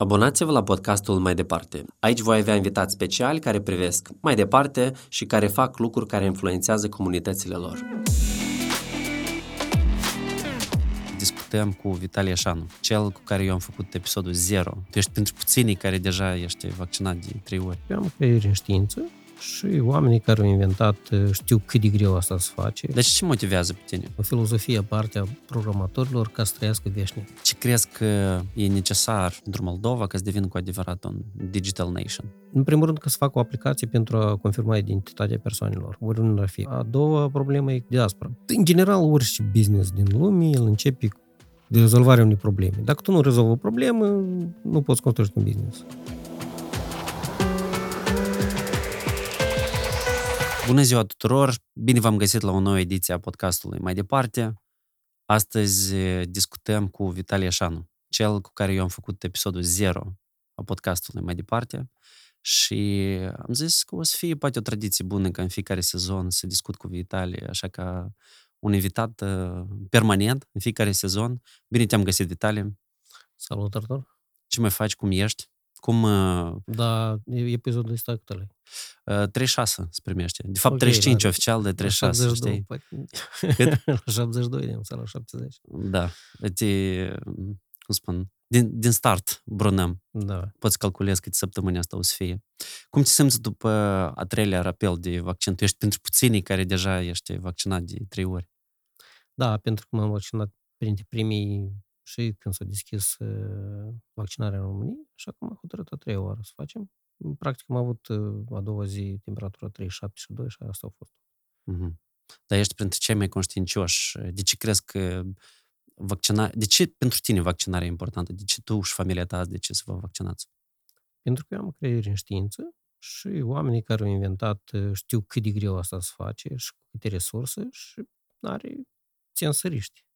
Abonați-vă la podcastul Mai Departe. Aici voi avea invitați speciali care privesc mai departe și care fac lucruri care influențează comunitățile lor. Discutăm cu Vitalie Șanu, cel cu care eu am făcut episodul 0. Tu ești pentru puținii care deja ești vaccinat de 3 ori. Eu am creier în știință și oamenii care au inventat știu cât de greu asta se face. Deci ce motivează pe tine? O filozofie aparte a programatorilor ca să trăiască veșnic. Ce crezi că e necesar pentru Moldova ca să devină cu adevărat un digital nation? În primul rând că să facă o aplicație pentru a confirma identitatea persoanelor, oriunde ar fi. A doua problemă e diaspora. În general, orice business din lume, el începe de rezolvarea unei probleme. Dacă tu nu rezolvi o problemă, nu poți construi un business. Bună ziua tuturor! Bine v-am găsit la o nouă ediție a podcastului Mai Departe. Astăzi discutăm cu Vitalie Șanu, cel cu care eu am făcut episodul 0 a podcastului Mai Departe și am zis că o să fie poate o tradiție bună ca în fiecare sezon să discut cu Vitalie, așa că un invitat permanent în fiecare sezon. Bine te-am găsit, Vitalie! Salut, Artur! Ce mai faci? Cum ești? Cum... Da, episodul ăsta cât ăla 36 se primește. De fapt, okay, 35 la, oficial de 36, 72, știi? Cât? 72 de sau la 70. Da. Te, cum spun, din, din start brunăm. Da. Poți calculezi câte săptămâni asta o să fie. Cum te simți după a treilea rapel de vaccin? Tu ești pentru puținii care deja ești vaccinat de trei ori. Da, pentru că m-am vaccinat printre primii și când s-a deschis vaccinarea în România, și acum am hotărât a treia oară să facem. Practic am avut a doua zi temperatura 37 și 2 și asta a fost. Mm-hmm. Dar ești printre cei mai conștiincioși. De ce crezi că vaccina... De ce pentru tine vaccinarea e importantă? De ce tu și familia ta de ce să vă vaccinați? Pentru că eu am creier în știință și oamenii care au inventat știu cât de greu asta se face și cu câte resurse și are ți săriști.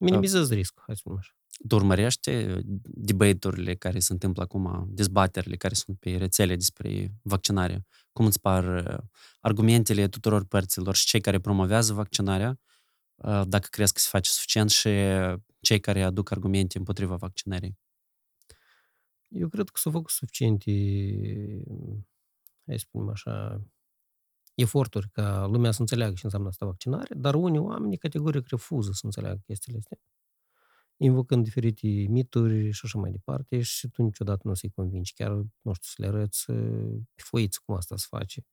Minimizezi riscul, hai să spun așa. Tu urmărești debate-urile care se întâmplă acum, dezbaterile care sunt pe rețele despre vaccinare? Cum îți par argumentele tuturor părților și cei care promovează vaccinarea, dacă crezi că se face suficient și cei care aduc argumente împotriva vaccinării? Eu cred că s-au făcut suficiente, hai să spunem așa, eforturi ca lumea să înțeleagă ce înseamnă asta vaccinare, dar unii oameni categoric refuză să înțeleagă chestiile astea, invocând diferite mituri și așa mai departe și tu niciodată nu o să-i convingi, chiar, nu știu, să le arăți foiți cum asta se face,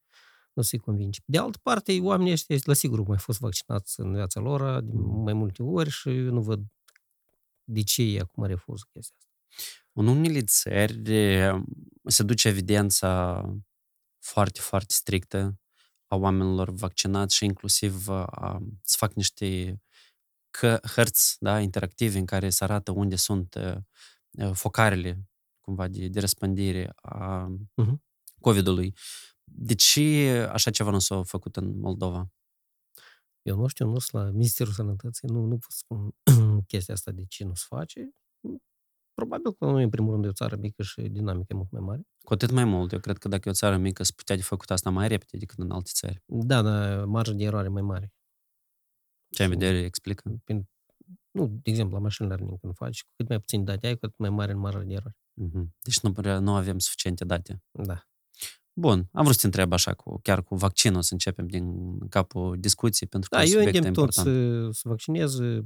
nu să-i convingi. De altă parte, oamenii ăștia, la sigur, mai fost vaccinați în viața lor de mai multe ori și nu văd de ce ei acum refuză chestia asta. În unele țări se duce evidența foarte, foarte strictă a oamenilor vaccinați și inclusiv a, să fac niște că, hărți da, interactive în care se arată unde sunt uh, focarele cumva de, de răspândire a uh-huh. COVID-ului. De ce așa ceva nu s-a făcut în Moldova? Eu nu știu, nu sunt la Ministerul Sănătății, nu, nu pot spun chestia asta de ce nu se face. Probabil că noi, în primul rând, e o țară mică și dinamică mult mai mare. Cu atât mai mult. Eu cred că dacă e o țară mică, se putea de făcut asta mai repede decât în alte țări. Da, dar marja de eroare mai mare. Ce în vedere explică? Prin, nu, de exemplu, la machine learning când faci, cu cât mai puțin date ai, cu atât mai mare în marja de eroare. Mm-hmm. Deci nu, nu avem suficiente date. Da. Bun, am vrut să te întreb așa, cu, chiar cu vaccinul să începem din capul discuției, pentru că da, eu îndemn tot să, să vaccineze.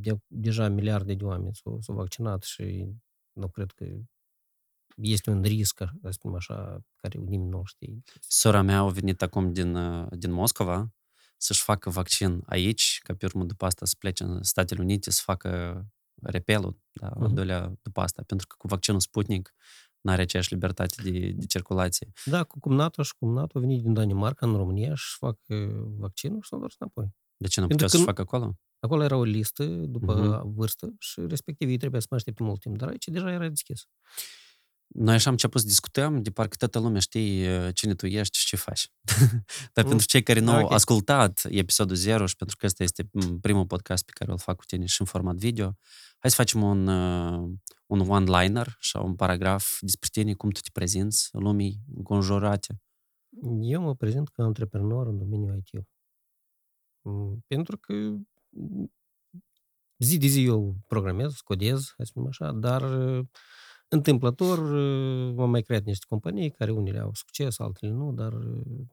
De, deja miliarde de oameni s-au, s-au vaccinat și nu cred că este un risc, să spunem așa, care nimeni nu știe. Sora mea a venit acum din, din Moscova să-și facă vaccin aici, ca pe urmă după asta să plece în Statele Unite să facă repelul, da, uh-huh. al doilea după asta, pentru că cu vaccinul Sputnik nu are aceeași libertate de, de circulație. Da, cu cumnatul și cumnatul a venit din Danemarca în România și fac vaccinul și s-au întors înapoi. De ce nu putea să facă acolo? Acolo era o listă după uh-huh. vârstă și respectiv ei trebuia să mai aștepte mult timp, dar aici deja era deschis. Noi așa am început să discutăm, de parcă toată lumea știe cine tu ești și ce faci. Dar mm. pentru cei care nu okay. au ascultat episodul 0 și pentru că ăsta este primul podcast pe care îl fac cu tine și în format video, hai să facem un, un one-liner sau un paragraf despre tine, cum tu te prezinți lumii înconjurate. Eu mă prezint ca antreprenor în domeniul IT. Pentru că zi de zi eu programez, codez, hai să spunem așa, dar întâmplător m-am mai creat niște companii care unele au succes, altele nu, dar...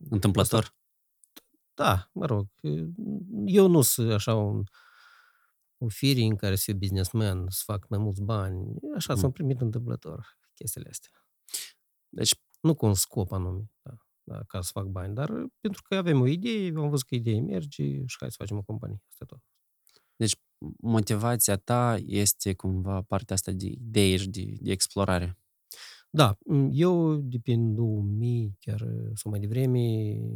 Întâmplător? Asta, da, mă rog. Eu nu sunt așa un, o fire în care să fiu businessman, să fac mai mulți bani. Așa mm. s-am primit întâmplător chestiile astea. Deci... Nu cu un scop anume, da, da, ca să fac bani, dar pentru că avem o idee, am văzut că ideea merge și hai să facem o companie. Asta tot. Deci motivația ta este cumva partea asta de idei și de, de explorare. Da, eu de pe 2000, chiar sau mai devreme,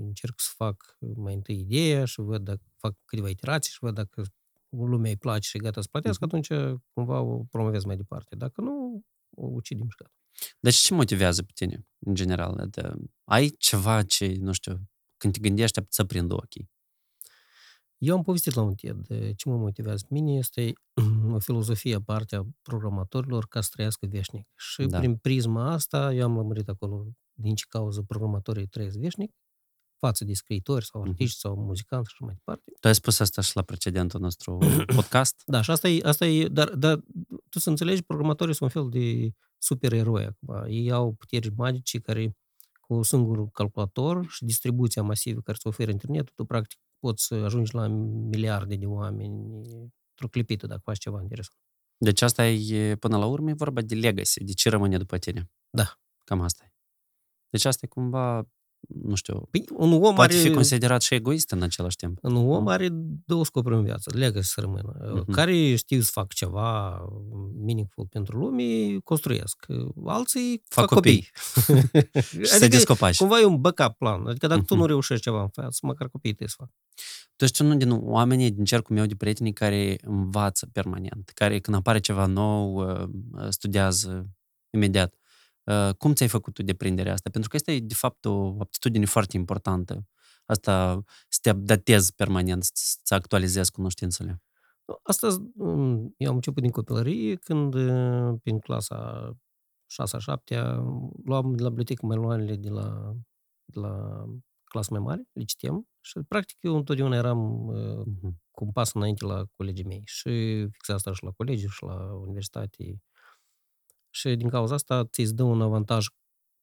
încerc să fac mai întâi ideea și văd dacă fac câteva iterații și văd dacă lumea îi place și gata să plătească, uh-huh. atunci cumva o promovez mai departe. Dacă nu, o ucidem și gata. Deci ce motivează pe tine, în general? Adică, ai ceva ce, nu știu, când te gândești, să prind ochii? Eu am povestit la un TED. Ce mă motivează pe mine este o filozofie aparte a programatorilor ca să trăiască veșnic. Și da. prin prisma asta eu am lămurit acolo din ce cauză programatorii trăiesc veșnic față de scriitori sau artiști sau muzicanți și așa mai departe. Tu ai spus asta și la precedentul nostru podcast? da, și asta e, asta e dar, dar tu să înțelegi, programatorii sunt un fel de supereroi acum. Ei au puteri magice care cu un singur calculator și distribuția masivă care îți oferă internetul, tu practic poți să ajungi la miliarde de oameni într-o clipită dacă faci ceva interesant. Deci asta e, până la urmă, e vorba de legacy, de ce rămâne după tine. Da. Cam asta e. Deci asta e cumva nu știu, păi, un om poate are, fi considerat și egoist în același timp. Un om are două scopuri în viață, legă să rămână. Uh-huh. Care știu să fac ceva meaningful pentru lume, construiesc. Alții fac, fac copii. copii. și adică, descopași. Cumva e un backup plan. Adică dacă uh-huh. tu nu reușești ceva în față, măcar copiii te să fac. Tu ești unul din oamenii din cercul meu de prieteni care învață permanent, care când apare ceva nou, uh, studiază imediat. Uh, cum ți-ai făcut tu deprinderea asta? Pentru că asta e, de fapt, o aptitudine foarte importantă. Asta să te datezi permanent, să actualizezi cunoștințele. Asta, um, eu am început din copilărie, când uh, prin clasa 6-7 luam de la bibliotecă manualele de la, de la clasă mai mare, le citeam și practic eu întotdeauna eram uh-huh. cu un pas înainte la colegii mei și fix asta și la colegi și la universitate și din cauza asta ți dă un avantaj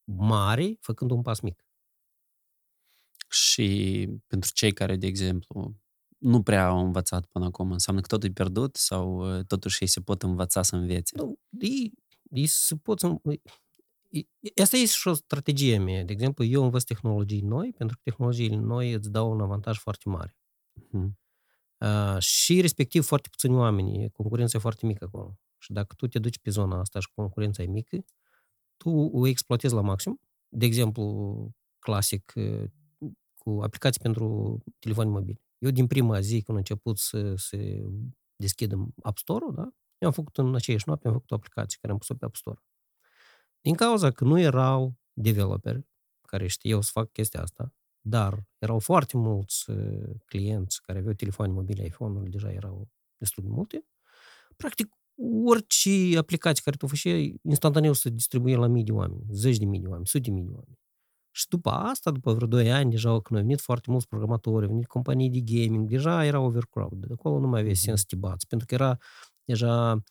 mare făcând un pas mic. Și pentru cei care, de exemplu, nu prea au învățat până acum, înseamnă că totul e pierdut sau uh, totuși ei se pot învăța să învețe? Nu, ei, ei se pot să... Asta este și o strategie mea. De exemplu, eu învăț tehnologii noi, pentru că tehnologiile noi îți dau un avantaj foarte mare. Uh-huh. Uh, și respectiv foarte puțini oameni, concurența e foarte mică acolo. Și dacă tu te duci pe zona asta și concurența e mică, tu o exploatezi la maxim. De exemplu, clasic, cu aplicații pentru telefon mobil. Eu din prima zi, când am început să se deschidă App Store-ul, da? Eu am făcut în aceeași noapte, am făcut o aplicație care am pus-o pe App Store. Din cauza că nu erau developeri care știau să fac chestia asta, dar erau foarte mulți clienți care aveau telefoane mobile, iPhone-uri deja erau destul de multe, practic orice aplicație care tu făceai, instantaneu se distribuie la mii de oameni, zeci de mii de oameni, sute de mii de oameni. Și după asta, după vreo 2 ani, deja când au venit foarte mulți programatori, au venit companii de gaming, deja era overcrowded. De acolo nu mai avea sens să te bați, pentru că era deja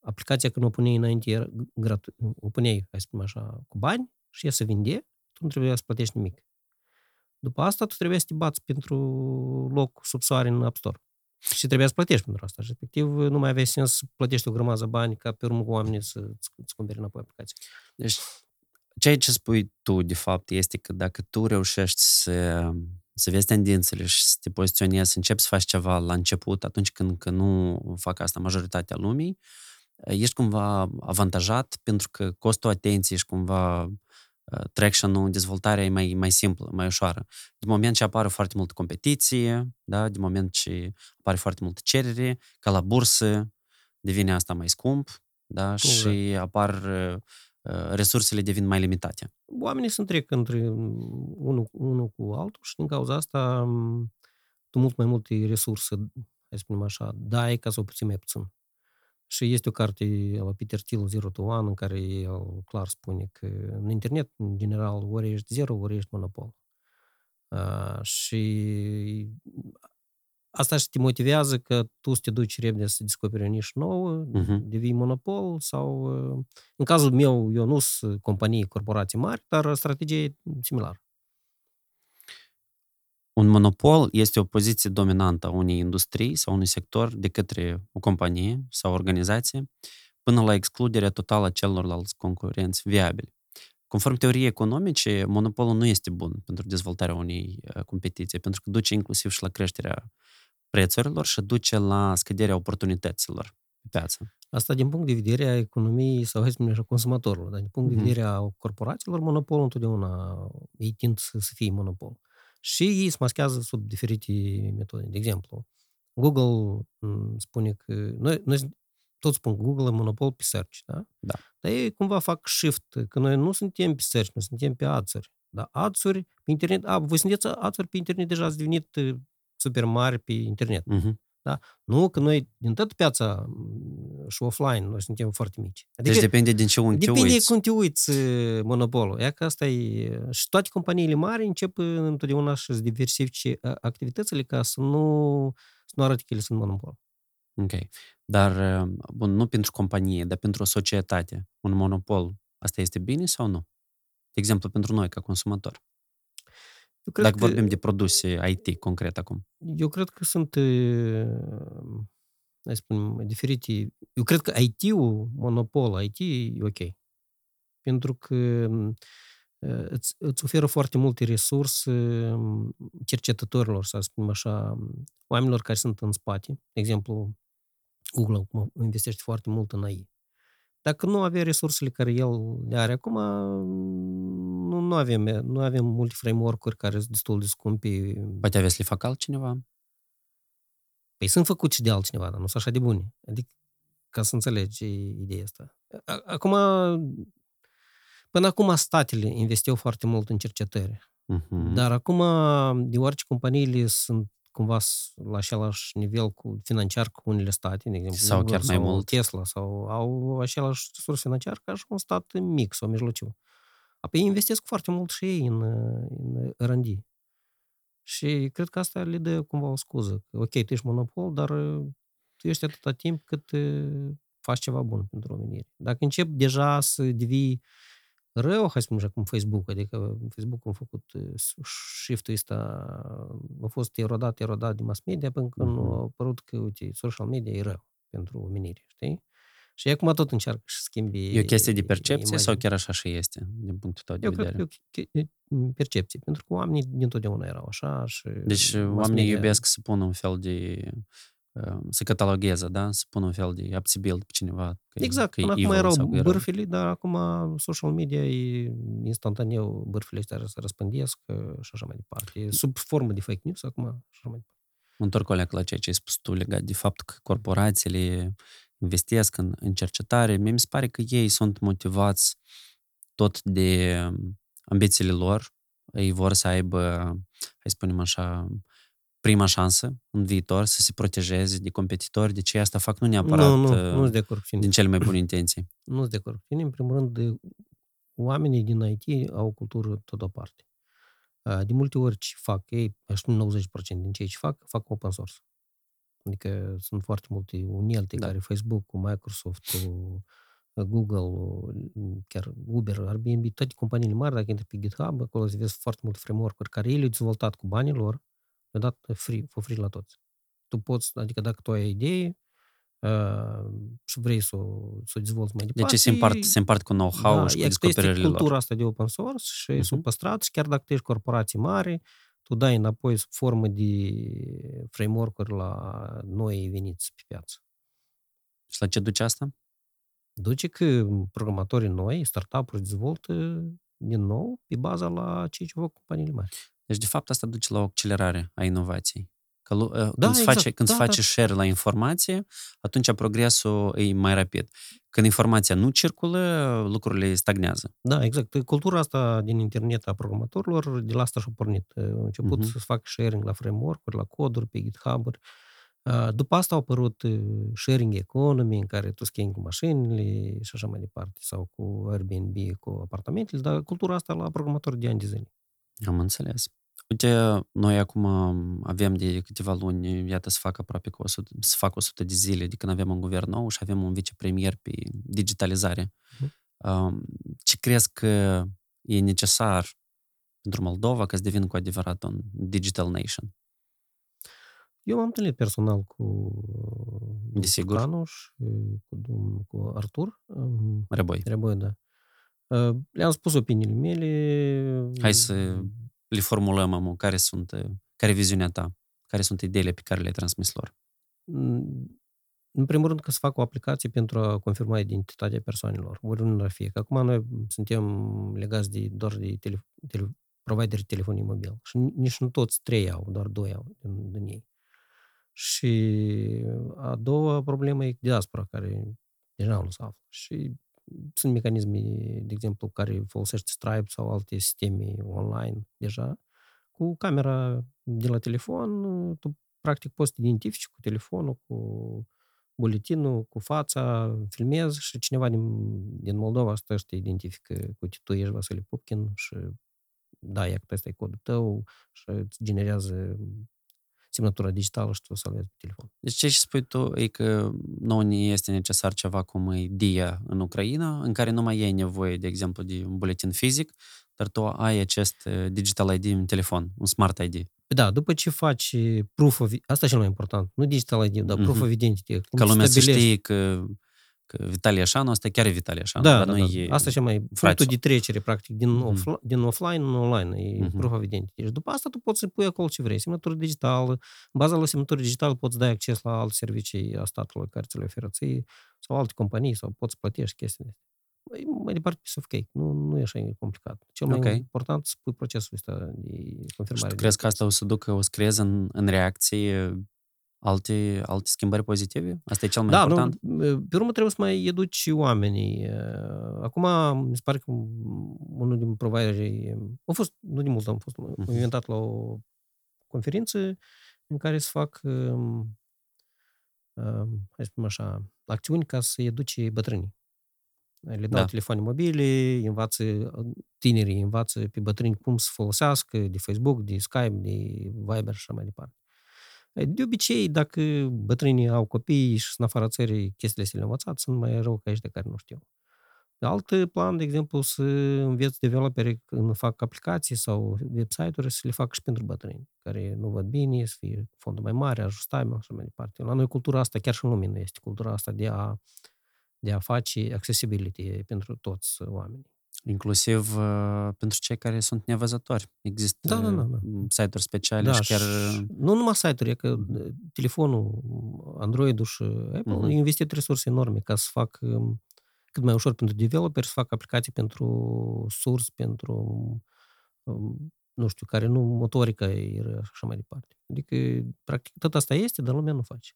aplicația când o puneai înainte, era gratu- o puneai, hai să spunem așa, cu bani și ea se vinde, tu nu trebuia să plătești nimic. După asta, tu trebuia să te bați pentru loc sub soare în App Store. Și trebuia să plătești pentru asta. Respectiv, nu mai avea sens să plătești o grămadă bani ca pe urmă cu oamenii să-ți cumpere înapoi aplicația. Deci, ceea ce spui tu, de fapt, este că dacă tu reușești să, să vezi tendințele și să te poziționezi, să începi să faci ceva la început, atunci când că nu fac asta majoritatea lumii, ești cumva avantajat pentru că costul atenției și cumva traction-ul, dezvoltarea e mai, mai simplă, mai ușoară. Din moment ce apare foarte multă competiție, da? din moment ce apare foarte multă cerere, ca la bursă, devine asta mai scump da? și apar resursele devin mai limitate. Oamenii se întrec între unul, unul cu altul și din cauza asta tu mult mai multe resurse, hai să spunem așa, dai ca să obții mai puțin. Și este o carte la Peter Thiel, Zero to One, în care el clar spune că în internet, în general, ori ești zero, ori ești monopol. Uh, și asta și te motivează că tu să te duci repede să descoperi o nișă nouă, Mhm. devii monopol sau... uh, În cazul meu, eu nu sunt companii, corporații mari, dar strategia e similară. Un monopol este o poziție dominantă a unei industrii sau unui sector de către o companie sau o organizație până la excluderea totală a celorlalți concurenți viabili. Conform teoriei economice, monopolul nu este bun pentru dezvoltarea unei uh, competiții, pentru că duce inclusiv și la creșterea prețurilor și duce la scăderea oportunităților pe piață. Asta din punct de vedere a economiei sau, hai să spunem așa, consumatorului. Dar din punct de Mhm. vedere a corporațiilor, monopolul întotdeauna ei tind să, să fie monopol. Și ei se maschează sub diferite metode. De exemplu, Google m, spune că... Noi, noi toți spun Google e monopol pe search, da? Da. Dar ei cumva fac shift, că noi nu suntem pe search, noi suntem pe adsuri. Dar adsuri pe internet... A, voi sunteți adsuri pe internet, deja ați devenit uh, super mari pe internet. Mhm. Nu, că noi din toată piața m, și offline, noi suntem foarte mici. Deci depinde din ce unghi te depinde uiți. cum te uiți uh, monopolul. E că asta e... Și toate companiile mari încep uh, întotdeauna să diversifice uh, activitățile ca să nu, să nu arate că ele sunt monopol. Ok. Dar, uh, bun, nu pentru companie, dar pentru o societate, un monopol, asta este bine sau nu? De exemplu, pentru noi, ca consumator. Eu cred Dacă că, vorbim de produse IT concret acum. Eu cred că sunt, uh, hai să spunem, diferite... Eu cred că IT-ul, monopol IT, e ok. Pentru că uh, îți, îți oferă foarte multe resurse um, cercetătorilor, să spunem așa, oamenilor care sunt în spate. De exemplu, Google acum investește foarte mult în AI. Dacă nu avea resursele care el le are acum, nu, nu, avem, nu avem multe framework-uri care sunt destul de scumpi. Poate avea să le facă altcineva? Păi sunt făcuți și de altcineva, dar nu sunt așa de buni. Adică, ca să înțelegi ideea asta. A- Acum, până acum statele investeau foarte mult în cercetări. Mhm. Dar acum, deoarece companiile sunt cumva s- la același nivel cu financiar cu unele state, de exemplu, Sau Google chiar mai mult. Tesla, sau au același resurs financiar ca și un stat mic sau mijlociu. Apoi ei investesc foarte mult și ei în, în R&D. Și cred că asta le dă cumva o scuză. Că, ok, tu ești monopol, dar uh, tu ești atâta timp cât uh, faci ceva bun pentru omenire. Dacă încep deja să devii rău, hai să spunem așa, cum Facebook, adică Facebook a făcut uh, shift-ul ăsta, a fost erodat, erodat de mass media, până când Mhm. a apărut că, uite, social media e rău pentru omenire, știi? Și acum tot încearcă să schimbi E o chestie de percepție sau imaginea. chiar așa și este, din punctul tău de Eu vedere? cred că e o che- e percepție, pentru că oamenii dintotdeauna erau așa și... Deci mass oamenii media- iubesc să pună un fel de uh, să catalogheze, da? Să pună un fel de apțibil pe cineva. Că e- Exact, că e până acum evil erau sau că e rău. bârfele, dar acum social media e instantaneu, bârfele astea se răspândesc uh, și așa mai departe. E sub formă de fake news acum și așa mai departe. Mă întorc o leacă la ceea ce ai spus tu legat de faptul că corporațiile investesc în, în cercetare. Mie mi se pare că ei sunt motivați tot de um, ambițiile lor. Ei vor să aibă, hai să spunem așa, prima șansă în viitor să se protejeze de competitori. Deci ei asta fac nu neapărat nu, nu, uh, nu sunt de acord cu tine. din cele mai bune intenții. Nu sunt de acord cu tine. În primul rând, de, oamenii din IT au o cultură tot aparte. Uh, De multe ori ce fac ei, aș spune 90% din cei ce fac, fac open source. Adică sunt foarte multe unelte Da. care Facebook, Microsoft, Google, chiar Uber, Airbnb, toate companiile mari, dacă intri pe GitHub, acolo să vezi foarte multe framework-uri care ei le-au dezvoltat cu banii lor, le-au dat free, for free la toți. Tu poți, adică dacă tu ai o idee uh, și vrei să o, să o dezvolți mai departe, Deci se împart, se împart cu know-how da, și cu e că este descoperirile lor. cultura asta de open source și Mhm. sunt păstrat și chiar dacă tu ești corporații mari, tu dai înapoi sub formă de framework-uri la noi veniți pe piață. Și la ce duce asta? Duce că programatorii noi, startup-uri dezvoltă din nou pe baza la ceea ce fac companiile mari. Deci, de fapt, asta duce la o accelerare a inovației. Că, lu- uh, când se exact, face, când se da, face da. share la informație, atunci progresul e mai rapid. Când informația nu circulă, lucrurile stagnează. Da, exact. Cultura asta din internet a programatorilor, de la asta și-a pornit. Au început Mhm. să facă sharing la framework-uri, la coduri, pe GitHub-uri. Uh, După asta au apărut uh, sharing economy, în care tu schimbi cu mașinile și așa mai departe, sau cu Airbnb, cu apartamentele, dar cultura asta la programatori de ani de zile. Am înțeles. Uite, noi acum avem de câteva luni, iată, să fac aproape cu 100, să fac 100 de zile de când avem un guvern nou și avem un vicepremier pe digitalizare. Uh-huh. Ce crezi că e necesar pentru Moldova ca să devină cu adevărat un digital nation? Eu m-am întâlnit personal cu Desigur. Canu și cu, domnul, cu Artur. Reboi. Reboi, da. Le-am spus opiniile mele. Hai să le formulăm, amu, care sunt, care e viziunea ta? Care sunt ideile pe care le-ai transmis lor? În primul rând că să fac o aplicație pentru a confirma identitatea persoanelor, oriunde ar fi. Că acum noi suntem legați de, doar de tele, tele, providerii telefonii mobil. Și nici nu toți trei au, doar doi au din, din ei. Și a doua problemă e diaspora, care deja nu se află. Și sunt mecanisme, de exemplu, care folosește Stripe sau alte sisteme online deja. Cu camera de la telefon, tu practic poți să te identifici cu telefonul, cu buletinul, cu fața, filmezi și cineva din, din Moldova stă și te identifică cu tu ești Vasile Pupkin și da, ia că ăsta e codul tău și îți generează semnătura digitală și tu o să pe telefon. Deci ce spui tu e că nu este necesar ceva cum e DIA în Ucraina, în care nu mai ai nevoie, de exemplu, de un buletin fizic, dar tu ai acest uh, digital ID în telefon, un smart ID. Da, după ce faci proof of... Asta e cel mai important. Nu digital ID, dar proof mm-hmm. of identity. Ca lumea să știe că că Vitalie Așanu, asta chiar e Vitalie Așanu. Da, da, da. E asta e cea mai punctul de trecere, practic, din, mm-hmm. offline, din offline în online, e mm-hmm. proof of identity. Și după asta tu poți să pui acolo ce vrei, semnătură digitală, în baza la semnătură digitală poți da acces la alte servicii a statului care ți le oferă ție, sau alte companii, sau poți plătești chestiile astea. Mai departe, piece of cake. Nu, nu e așa complicat. Cel mai okay. important să pui procesul ăsta de confirmare. Și tu crezi că asta o să ducă, o să creeze în, în reacție alte, alte schimbări pozitive? Asta e cel mai da, important? Nu, pe urmă trebuie să mai educi oamenii. Acum, mi se pare că unul din providerii, a fost, nu din mult, am fost uh-huh. inventat la o conferință în care să fac, um, um, hai să spun așa, acțiuni ca să educe bătrânii. Le dau da. telefoane mobile, învață tinerii, învață pe bătrâni cum să folosească de Facebook, de Skype, de Viber și așa mai departe. De obicei, dacă bătrânii au copii și sunt în afara țării, chestiile astea le învățat, sunt mai rău ca ăștia care nu știu. De alt plan, de exemplu, să înveți developeri când fac aplicații sau website-uri să le fac și pentru bătrâni, care nu văd bine, să fie fondul mai mare, ajustabil și așa mai departe. La noi cultura asta, chiar și în lume nu este, cultura asta de a, de a face accessibility pentru toți oamenii. Inclusiv uh, pentru cei care sunt nevăzători. Există da, da, da, da. site-uri speciale da, și chiar... Și nu numai site-uri, e că telefonul, Android-ul și Apple uh-huh. investit resurse enorme ca să fac cât mai ușor pentru developer, să fac aplicații pentru surs, pentru nu știu, care nu motorica e și așa mai departe. Adică, practic, tot asta este, dar lumea nu face.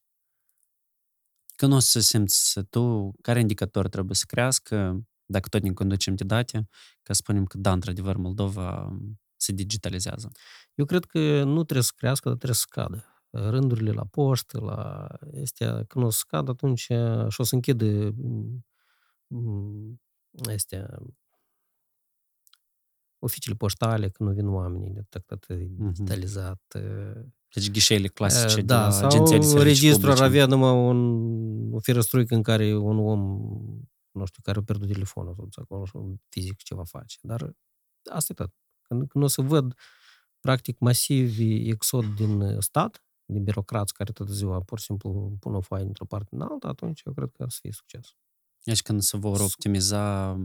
Când o să simți tu, care indicator trebuie să crească dacă tot ne conducem de date, ca să spunem că da, într-adevăr, Moldova se digitalizează? Eu cred că nu trebuie să crească, dar trebuie să scadă. Rândurile la poștă, la astea, când o să scadă, atunci și o să închide astea oficiile poștale, când nu vin oamenii, de tot digitalizat. Deci ghișeile clasice da, de la sau agenția registrul ar avea numai un, o firăstruică în care un om nu știu, care au pierdut telefonul totuși acolo și fizic ceva face. Dar asta e tot. Când, când o să văd practic masiv exod din stat, din birocrați care toată ziua pur și simplu pun o foaie într-o parte în alta, atunci eu cred că ar să fie succes. Deci când se vor optimiza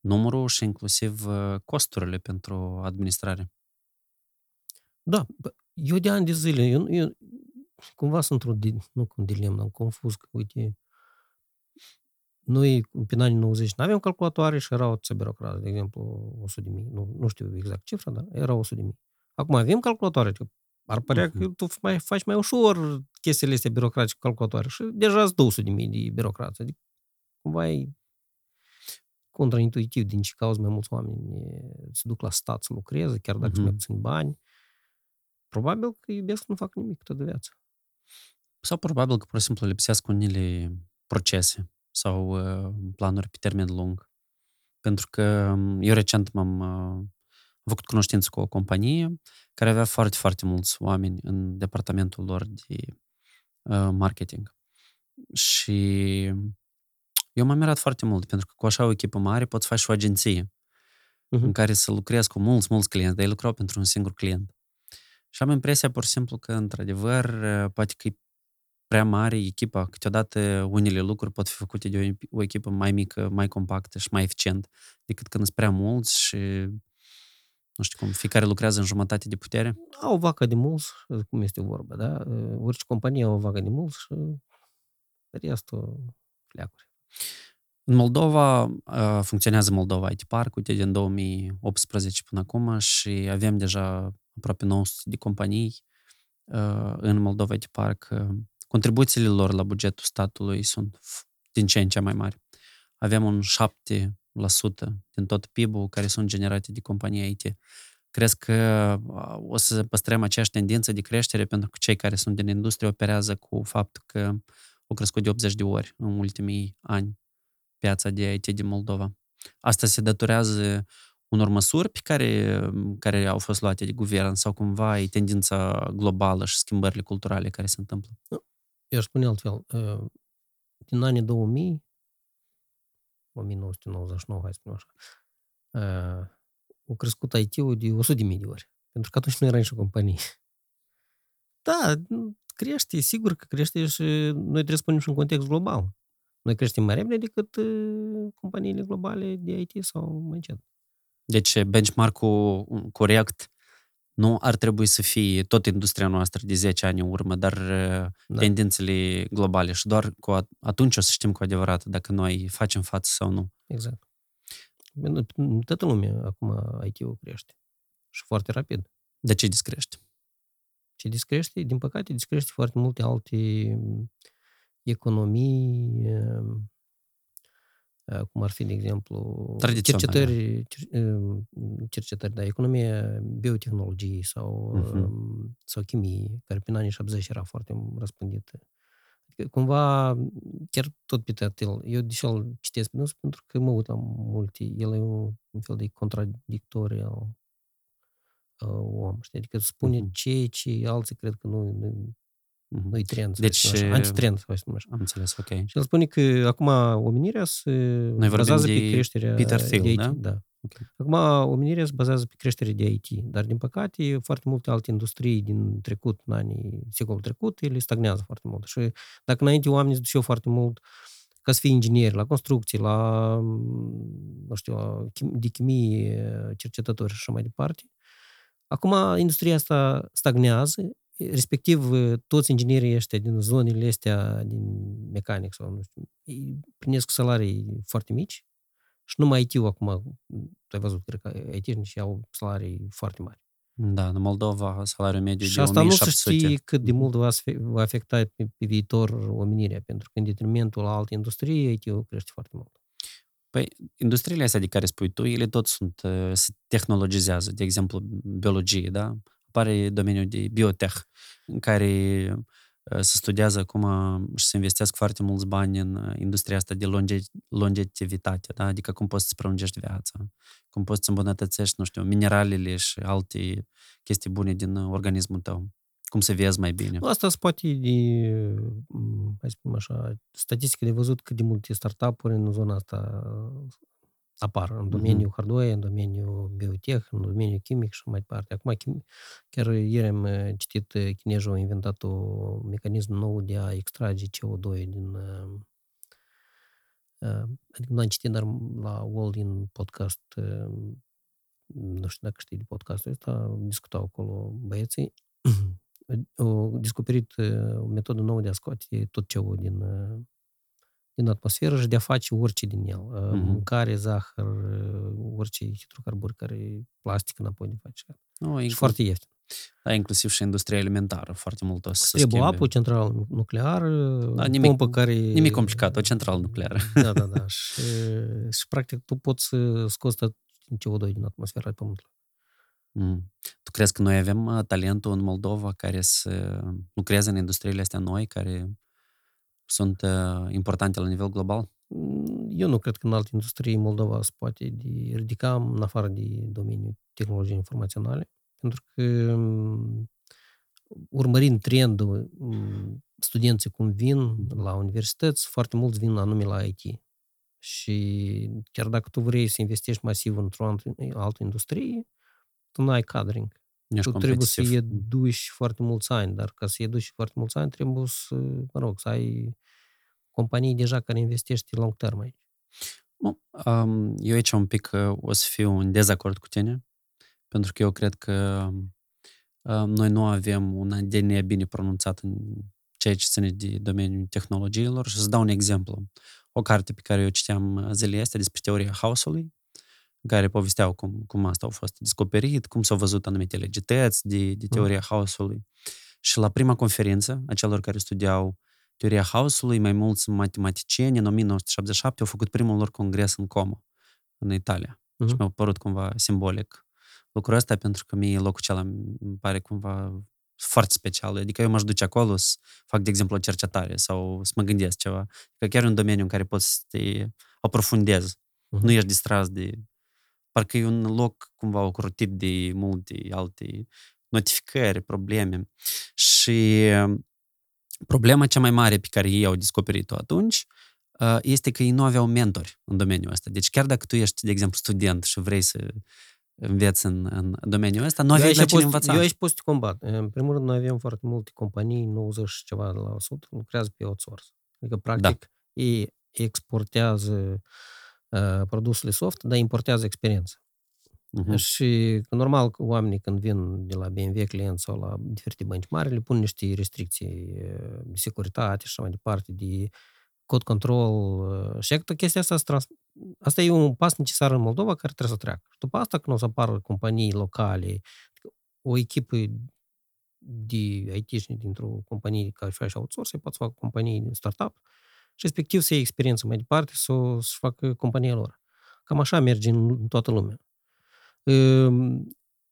numărul și inclusiv costurile pentru administrare. Da, eu de ani de zile, eu, eu cumva sunt într-o, nu cum dilemă, am confuz că, uite, noi, în anii 90, nu aveam calculatoare și erau atâția birocrați, de exemplu, 100 de mii. Nu, nu știu exact cifra, dar erau 100 de mii. Acum avem calculatoare, adică ar părea uh-huh. că tu mai, faci mai ușor chestiile astea birocratice cu calculatoare și deja sunt 200 de mii de birocrați. Adică cumva e contraintuitiv din ce cauză mai mulți oameni se duc la stat să lucreze, chiar dacă uh-huh. sunt mai puțini bani. Probabil că iubesc nu fac nimic toată viața. Sau probabil că pur și simplu lipsesc unele procese sau uh, planuri pe termen lung. Pentru că um, eu recent m-am, uh, făcut cunoștință cu o companie care avea foarte, foarte mulți oameni în departamentul lor de uh, marketing. Și eu m-am mirat foarte mult, pentru că cu așa o echipă mare poți face și o agenție uh-huh. în care să lucrezi cu mulți, mulți clienți, dar ei lucrau pentru un singur client. Și am impresia, pur și simplu, că, într-adevăr, poate că e prea mare echipa. Câteodată unele lucruri pot fi făcute de o, o echipă mai mică, mai compactă și mai eficient decât când sunt prea mulți și nu știu cum, fiecare lucrează în jumătate de putere? Au o vacă de mulți, cum este vorba, da? Orice companie au o vacă de mulți și restul pleacuri. În Moldova funcționează Moldova IT Park, uite, din 2018 până acum și avem deja aproape 900 de companii în Moldova IT Park. Contribuțiile lor la bugetul statului sunt din ce în ce mai mari. Avem un 7% din tot PIB-ul care sunt generate de companii IT. Crezi că o să păstrăm aceeași tendință de creștere pentru că cei care sunt din industrie operează cu faptul că au crescut de 80 de ori în ultimii ani piața de IT din Moldova. Asta se datorează unor măsuri pe care, care au fost luate de guvern sau cumva e tendința globală și schimbările culturale care se întâmplă? Eu aș spune altfel. Din anii 2000, 1999, hai să spunem așa, au crescut IT-ul de 100 de mii de ori. Pentru că atunci nu era nicio companie. Da, crește, sigur că crește și noi trebuie să punem și în context global. Noi creștem mai repede decât companiile globale de IT sau mai încet. Deci benchmark-ul corect nu ar trebui să fie tot industria noastră de 10 ani în urmă, dar da. tendințele globale și doar cu atunci o să știm cu adevărat dacă noi facem față sau nu. Exact. Toată lumea acum IT-ul crește. Și foarte rapid. De ce discrește? Ce discrește? Din păcate, discrește foarte multe alte economii, cum ar fi, de exemplu, cercetări, cercetări, da, economia biotehnologiei sau, uh-huh. sau chimie, care prin anii 80 era foarte răspândită. Adică, cumva, chiar tot pe Tatil, eu deși îl citesc pe pentru că mă uit la multe, el e un, un fel de contradictorial om, știi? Adică spune uh-huh. ceea ce alții cred că nu, nu Uh-huh. Nu-i trend. Deci, așa. antitrend, să spun așa. Am înțeles, ok. Și el spune că acum omenirea se Noi bazează pe creșterea Peter Thiel, de IT. Da? da. Okay. Acum omenirea se bazează pe creșterea de IT, dar din păcate foarte multe alte industrii din trecut, în anii secolul trecut, ele stagnează foarte mult. Și dacă înainte oamenii se duceau foarte mult ca să fie ingineri la construcții, la, nu știu, de chimie, cercetători și așa mai departe, acum industria asta stagnează respectiv toți inginerii ăștia din zonele astea, din mecanic sau nu știu, primesc salarii foarte mici și numai IT-ul acum, tu ai văzut, cred că IT-nici au salarii foarte mari. Da, în Moldova salariul mediu și de asta 1700. nu se știe cât de mult va, va afecta pe, pe viitor omenirea, pentru că în detrimentul alte industrie, IT-ul crește foarte mult. Păi, industriile astea de care spui tu, ele tot sunt, se tehnologizează, de exemplu, biologie, da? Apare domeniul de biotech, în care se studiază cum și se investesc foarte mulți bani în industria asta de longe, longetivitate, da? adică cum poți să prelungești viața, cum poți să îmbunătățești, nu știu, mineralele și alte chestii bune din organismul tău, cum să vezi mai bine. Asta se poate de, hai să spun așa, statistică de văzut cât de multe startup-uri în zona asta apar în domeniul uh-huh. hardware, în domeniul biotech, în domeniul chimic și mai departe. Acum, chim... chiar ieri am citit, chinezii au inventat un mecanism nou de a extrage CO2 din... Adică nu am citit, dar la World in podcast, nu știu dacă știi de podcastul ăsta, discutau acolo băieții, au descoperit o metodă nouă de a scoate tot CO din din atmosferă și de a face orice din el. Uh-huh. Mâncare, zahăr, orice hidrocarburi care plastic înapoi de face. No, și inclusiv, foarte ieftin. Da, inclusiv și industria alimentară, foarte mult o să Trebuie o apă, o centrală nucleară, da, nimic, pompă care... Nimic complicat, o centrală nucleară. Da, da, da. și, și practic tu poți să scoți CO2 din atmosfera Pământului. Mm. Tu crezi că noi avem talentul în Moldova care să lucreze în industriile astea noi, care sunt uh, importante la nivel global? eu nu cred că în alte industrii Moldova se poate de ridica în afară de domeniul tehnologiei informaționale, pentru că urmărind trendul studenții cum vin la universități, foarte mulți vin anume la IT. Și chiar dacă tu vrei să investești masiv într-o altă industrie, tu nu ai cadring. Ești tu trebuie să educi foarte mulți ani, dar ca să educi foarte mulți ani trebuie să, mă rog, să ai companii deja care investești long term aici. Eu aici un pic uh, o să fiu în dezacord cu tine, pentru că eu cred că noi nu avem un ADN bine pronunțat în ceea ce ține de domeniul tehnologiilor și să dau un exemplu. O carte pe care eu citeam uh, zilele astea despre teoria haosului, în care povesteau cum, cum asta a fost descoperit, cum s-au văzut anumite legități de, de teoria mm. haosului. Și la prima conferință a celor care studiau teoria haosului, mai mulți matematicieni în 1977 au făcut primul lor congres în Como, în Italia. Mm-hmm. Și mi-a părut cumva simbolic lucrul ăsta, pentru că mie locul acela îmi pare cumva foarte special. Adică eu m-aș duce acolo să fac, de exemplu, o cercetare sau să mă gândesc ceva. Că chiar e un domeniu în care poți să te aprofundezi. Uh-huh. Nu ești distras de... Parcă e un loc cumva ocrotit de multe alte notificări, probleme. Și problema cea mai mare pe care ei au descoperit-o atunci este că ei nu aveau mentori în domeniul ăsta. Deci chiar dacă tu ești, de exemplu, student și vrei să înveți în, în domeniul ăsta, nu aveai la cine învăța. Eu aici pot să te combat. În primul rând, noi avem foarte multe companii, 90 și ceva la 100, lucrează pe outsource. Adică, practic, da. ei exportează uh, produsele soft, dar importează experiență. Uh-huh. Și normal că oamenii când vin de la BMW clienți sau la diferite bănci mari, le pun niște restricții de securitate și așa mai departe, de code control. Și chestia asta, trans... asta e un pas necesar în Moldova care trebuie să treacă. Și după asta, când o să apară companii locale, o echipă de it dintr-o companie care face outsource, poate să facă companii din startup și respectiv să iei experiență mai departe să, să facă compania lor. Cam așa merge în toată lumea.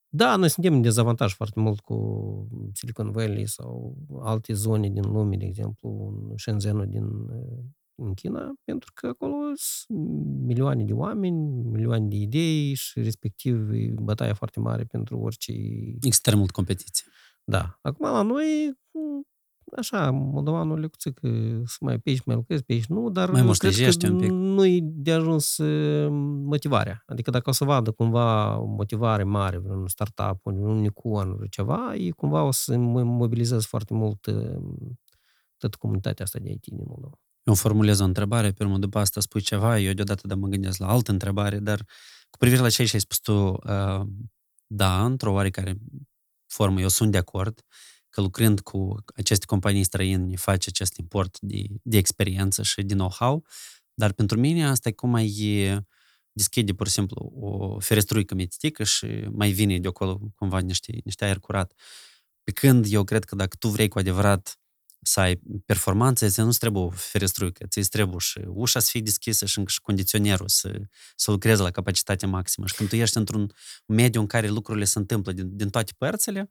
Da, noi suntem în dezavantaj foarte mult cu Silicon Valley sau alte zone din lume, de exemplu, în Shenzhen din în China, pentru că acolo sunt milioane de oameni, milioane de idei și respectiv e bătaia foarte mare pentru orice... Extrem mult competiție. Da. Acum la noi așa, moldovanul le că să mai pe aici, mai lucrezi, pe aici nu, dar mai cred că un pic. nu-i de ajuns motivarea. Adică dacă o să vadă cumva o motivare mare, vreun startup, un unicorn, ceva, e cumva o să mobilizez foarte mult toată comunitatea asta de IT din Moldova. Eu formulez o întrebare, pe urmă după asta spui ceva, eu deodată de mă gândesc la altă întrebare, dar cu privire la ce ai spus tu, uh, da, într-o oarecare formă, eu sunt de acord, că lucrând cu aceste companii străine face acest import de, de experiență și de know-how, dar pentru mine asta e cum mai deschide, pur și simplu, o ferestruică mititică și mai vine de acolo cumva niște, niște aer curat. Pe când eu cred că dacă tu vrei cu adevărat să ai performanță, ți nu trebuie o ferestruică, ți trebuie și ușa să fie deschisă și, și condiționerul să, să lucreze la capacitate maximă. Și când tu ești într-un mediu în care lucrurile se întâmplă din, din toate părțile,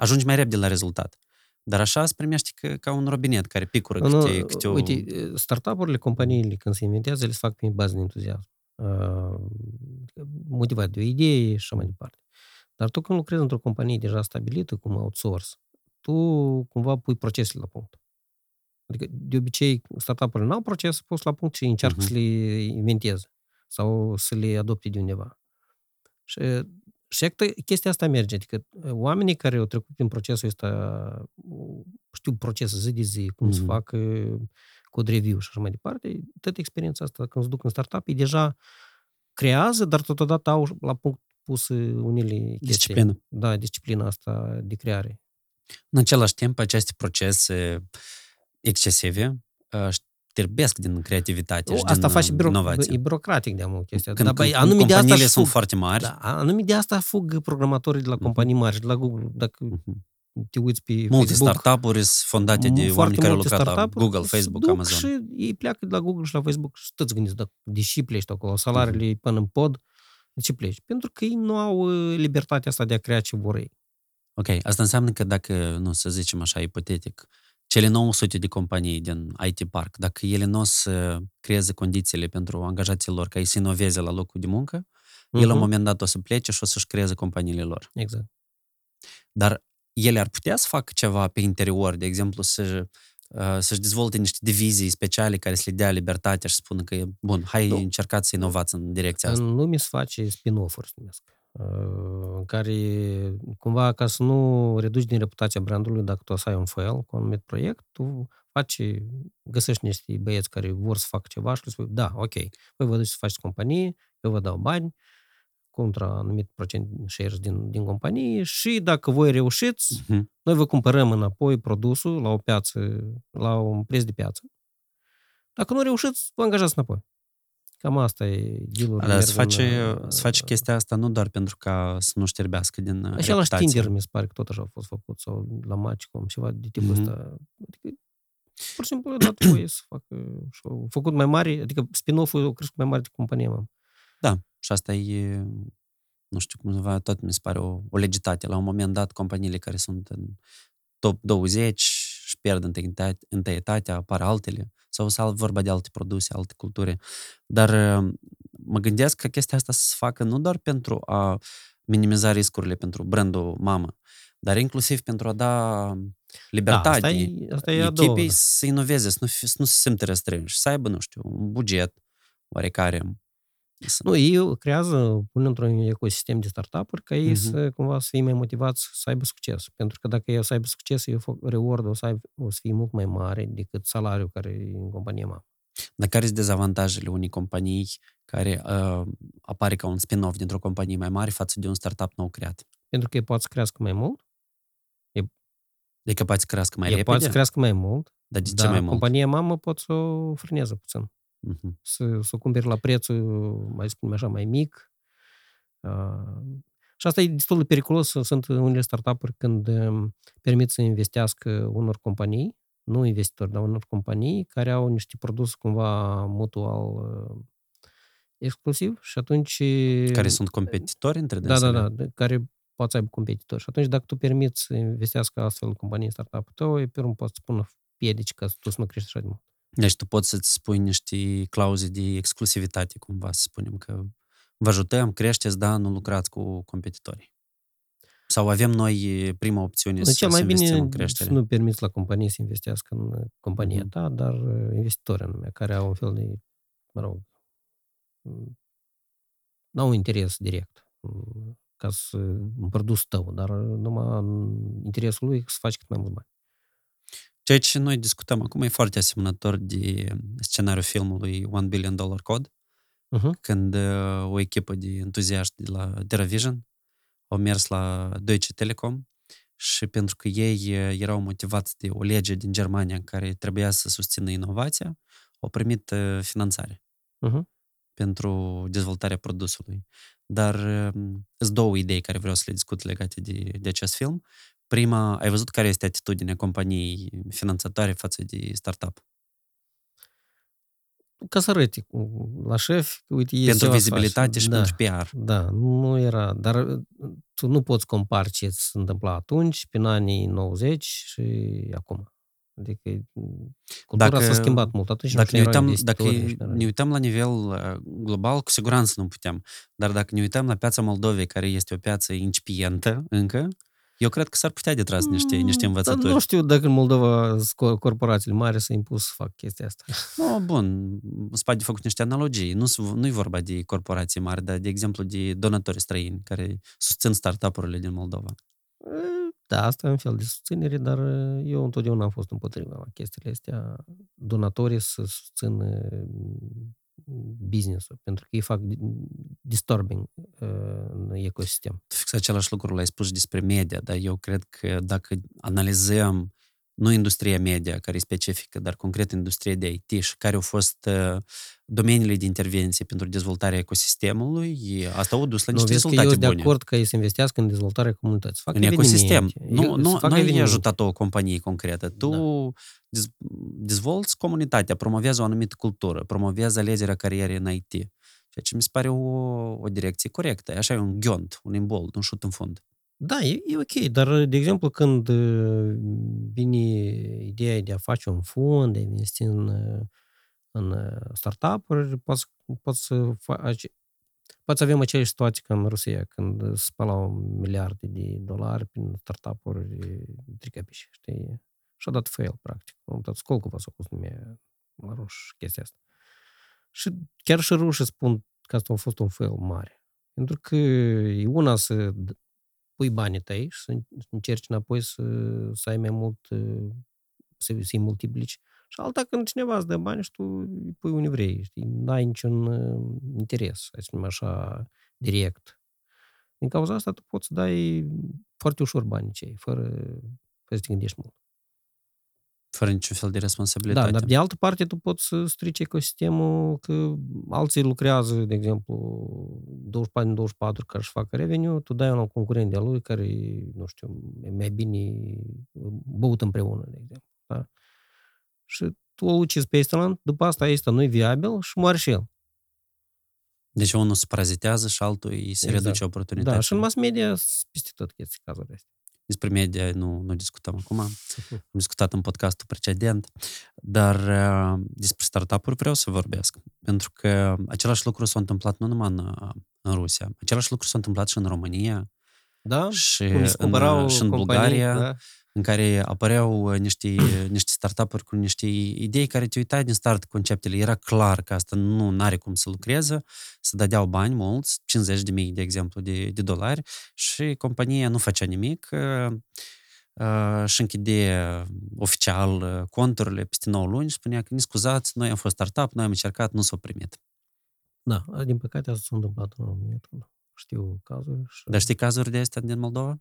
ajungi mai repede la rezultat. Dar așa se primește ca, ca un robinet care picură nu, câte, câte o... Uite, startup-urile, companiile, când se inventează, le fac pe bază de entuziasm. Uh, motivat de o idee și așa mai departe. Dar tu când lucrezi într-o companie deja stabilită, cum outsource, tu cumva pui procesele la punct. Adică, de obicei, startup-urile nu au procese pus la punct și încearcă uh-huh. să le inventeze sau să le adopte de undeva. Și și chestia asta merge. Adică oamenii care au trecut prin procesul ăsta, știu procesul zi de zi, cum mm-hmm. să facă code review și așa mai departe, toată experiența asta, când se duc în startup, e deja creează, dar totodată au la punct pus unele chestii. Disciplină. Da, disciplina asta de creare. În același timp, aceste procese excesive știrbesc din creativitate o, și asta din face biro- inovație. E birocratic de mult chestia. Când, Dar, când, când de asta sunt fug, foarte mari. Da, anume de asta fug programatorii de la mhm. companii mari, de la Google. Dacă uh-huh. te uiți pe Multe Facebook, startup-uri sunt fondate de oameni care au lucrat la Google, Facebook, Amazon. și ei pleacă de la Google și la Facebook și toți gândiți, da, deși pleci acolo, salariile uh-huh. până în pod, de ce pleci? Pentru că ei nu au uh, libertatea asta de a crea ce vor ei. Ok, asta înseamnă că dacă, nu, să zicem așa, ipotetic, cele 900 de companii din IT Park, dacă ele nu o să creeze condițiile pentru angajații lor ca ei să inoveze la locul de muncă, uh-huh. el la un moment dat o să plece și o să-și creeze companiile lor. Exact. Dar ele ar putea să facă ceva pe interior, de exemplu, să să-și dezvolte niște divizii speciale care să le dea libertatea și să spună că, bun, hai nu. încercați să inovați în direcția asta. În lume se face spin-off-uri, se numesc, în care, cumva, ca să nu reduci din reputația brandului, dacă tu o să ai un fel cu un anumit proiect, tu faci, găsești niște băieți care vor să facă ceva și le spui, da, ok, voi vă duceți să faceți companie, eu vă dau bani, contra anumit procent shares din, din companie și dacă voi reușiți, uh-huh. noi vă cumpărăm înapoi produsul la o piață, la un preț de piață. Dacă nu reușiți, vă angajați înapoi. Cam asta e deal Dar se face, în, se face chestia asta nu doar pentru ca să nu șterbească din Așa la Tinder mi se pare că tot așa a fost făcut, sau la Match.com, ceva de tipul mm-hmm. ăsta. Adică, pur și simplu, dat voie să facă și au făcut mai mari, adică spin-off-ul a crescut mai mare de companie, mam. Da, și asta e, nu știu cum va, tot mi se pare o, o legitate. La un moment dat, companiile care sunt în top 20 și pierd întâietatea, apar altele, sau să vorba de alte produse, alte culturi. Dar mă gândesc că chestia asta să se facă nu doar pentru a minimiza riscurile pentru brandul mamă, dar inclusiv pentru a da libertate da, asta e, asta e echipei să inoveze, să nu, să nu se simte restrânși, să aibă, nu știu, un buget oarecare, nu, ei creează, pun într-un ecosistem de startup-uri ca ei uh-huh. să cumva să fie mai motivați să aibă succes. Pentru că dacă ei o să aibă succes, reward o să, aibă, o să fie mult mai mare decât salariul care e în compania mea. Dar care sunt dezavantajele unei companii care uh, apare ca un spin-off dintr-o companie mai mare față de un startup nou creat? Pentru că ei poate să crească mai mult. E, adică poate să crească mai ei repede? poate să crească mai mult. Dar de ce mai mult? compania mamă pot să o frâneze puțin uh-huh. să, să o cumperi la prețul, mai spunem așa, mai mic. Uh, și asta e destul de periculos. Sunt unele startup-uri când um, permit să investească unor companii, nu investitori, dar unor companii care au niște produse cumva mutual uh, exclusiv și atunci... Care sunt competitori între Da, da, da, care poate să aibă competitori. Și atunci dacă tu permiți să investească astfel companii startup-ul tău, pe urmă poți să pună piedici ca tu să nu crești așa de mult. Deci tu poți să-ți spui niște clauze de exclusivitate, cumva, să spunem că vă ajutăm, creșteți, da, nu lucrați cu competitorii. Sau avem noi prima opțiune să, cel mai să bine în creștere. să nu permiți la companie să investească în compania mm-hmm. ta, dar uh, investitori anume, care au un fel de, mă rog, mm, nu au un interes direct mm, ca să un produs tău, dar numai interesul lui să faci cât mai mulți bani. Ceea ce noi discutăm acum e foarte asemănător de scenariul filmului One Billion Dollar Code, uh-huh. când uh, o echipă de entuziaști de la TerraVision au mers la Deutsche Telekom și pentru că ei uh, erau motivați de o lege din Germania în care trebuia să susțină inovația, au primit uh, finanțare uh-huh. pentru dezvoltarea produsului. Dar sunt două idei care vreau să le discut legate de, de acest film. Prima, ai văzut care este atitudinea companiei finanțatoare față de startup? Ca să arăti la șef, uite, Pentru vizibilitate și da, pentru PR. Da, nu era, dar tu nu poți compari ce se întâmpla atunci, prin anii 90 și acum. Adică cultura dacă, s-a schimbat mult. Atunci dacă ne uităm, dacă ne uităm la nivel global, cu siguranță nu putem. Dar dacă ne uităm la piața Moldovei, care este o piață incipientă încă, eu cred că s-ar putea de tras niște, mm, niște învățături. Dar nu știu dacă în Moldova corporațiile mari s-a impus să fac chestia asta. No, bun, spate de făcut niște analogii. Nu, nu e vorba de corporații mari, dar de exemplu de donatori străini care susțin startup-urile din Moldova. Da, asta e un fel de susținere, dar eu întotdeauna am fost împotriva chestiile astea. Donatorii să susțină business-ul, pentru că ei fac disturbing uh, în ecosistem. Fix același lucru l-ai spus despre media, dar eu cred că dacă analizăm nu industria media, care e specifică, dar concret industria de IT și care au fost uh, domeniile de intervenție pentru dezvoltarea ecosistemului, asta au dus la niște nu, rezultate că eu bune. de acord că ei se investească în dezvoltarea comunității. Fac în ecosistem. Nu, nu, nu ai ajutat o companie concretă. Tu da. dezvolți comunitatea, promovează o anumită cultură, promovează alegerea carierei în IT. Ceea ce mi se pare o, o direcție corectă. Așa e un ghiont, un imbold, un șut în fund. Da, e, e ok, dar, de exemplu, când uh, vine ideea de a face un fond, de a investi în, uh, în uh, startup-uri, poți, poți să faci Poți avem aceeași situație ca în Rusia, când spălau miliarde de dolari prin startup-uri de căpiși, știi? Și a dat fail, practic. Am dat Skolkova s-a pus nume la ruș chestia asta. Și chiar și rușii spun că asta a fost un fail mare. Pentru că e una să pui banii tăi și să încerci înapoi să, să ai mai mult, să, să-i multiplici. Și alta când cineva îți dă bani și tu îi pui unii vrei, știi? N-ai niciun uh, interes, să spunem așa, direct. Din cauza asta tu poți să dai foarte ușor banii cei, fără, fără să te gândești mult. Fără niciun fel de responsabilitate. Da, dar de altă parte tu poți să strici ecosistemul că alții lucrează, de exemplu, 24 din 24 care își facă revenue, tu dai un concurent de lui care, nu știu, e mai bine băut împreună, de exemplu. Da? Și tu o ucizi pe ăsta, după asta este nu-i viabil și moare și el. Deci unul se parazitează și altul îi se exact. reduce oportunitatea. Da, și în mass media peste tot chestii cazuri astea. Despre media nu, nu discutăm acum. Am discutat în podcastul precedent, dar uh, despre startup-uri vreau să vorbesc. Pentru că același lucru s-a întâmplat nu numai în, în Rusia, același lucru s-a întâmplat și în România, da? și, în, și în Bulgaria. Da? În care apăreau uh, niște, niște startup-uri cu niște idei care te uitai din start conceptele. Era clar că asta nu are cum să lucreze, să dădeau bani mulți, 50 de mii, de exemplu, de, de dolari și compania nu făcea nimic uh, uh, și închide oficial conturile peste 9 luni și spunea că ne scuzați, noi am fost startup, noi am încercat, nu s-au primit. Da, din păcate asta s-a întâmplat în România. Știu cazuri. Și... Dar știi cazuri de astea din Moldova?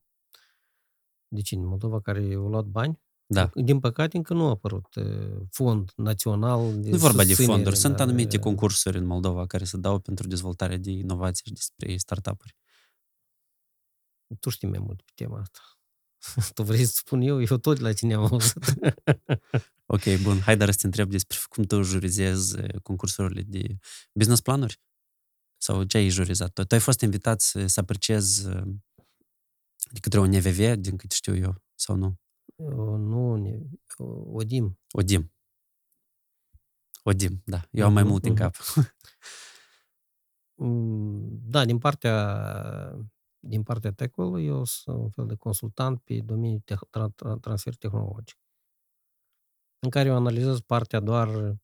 De cine? Moldova care au luat bani? Da. Din păcate, încă nu a apărut fond național. De nu vorba de fonduri. Sunt da, anumite concursuri în Moldova care se dau pentru dezvoltarea de inovații și despre startup-uri. Tu știi mai mult pe tema asta. tu vrei să spun eu? Eu tot la cine am auzit. ok, bun. Hai dar să te întreb despre cum tu jurizezi concursurile de business planuri? Sau ce ai jurizat? Tu, tu ai fost invitat să, să apreciezi de către un NVV, din câte știu eu, sau nu? Nu, ODIM. ODIM. ODIM, da. Eu am mai mult în cap. Mm, da, din partea din partea tech eu sunt un fel de consultant pe domeniul transfer tehnologic, în care eu analizez partea doar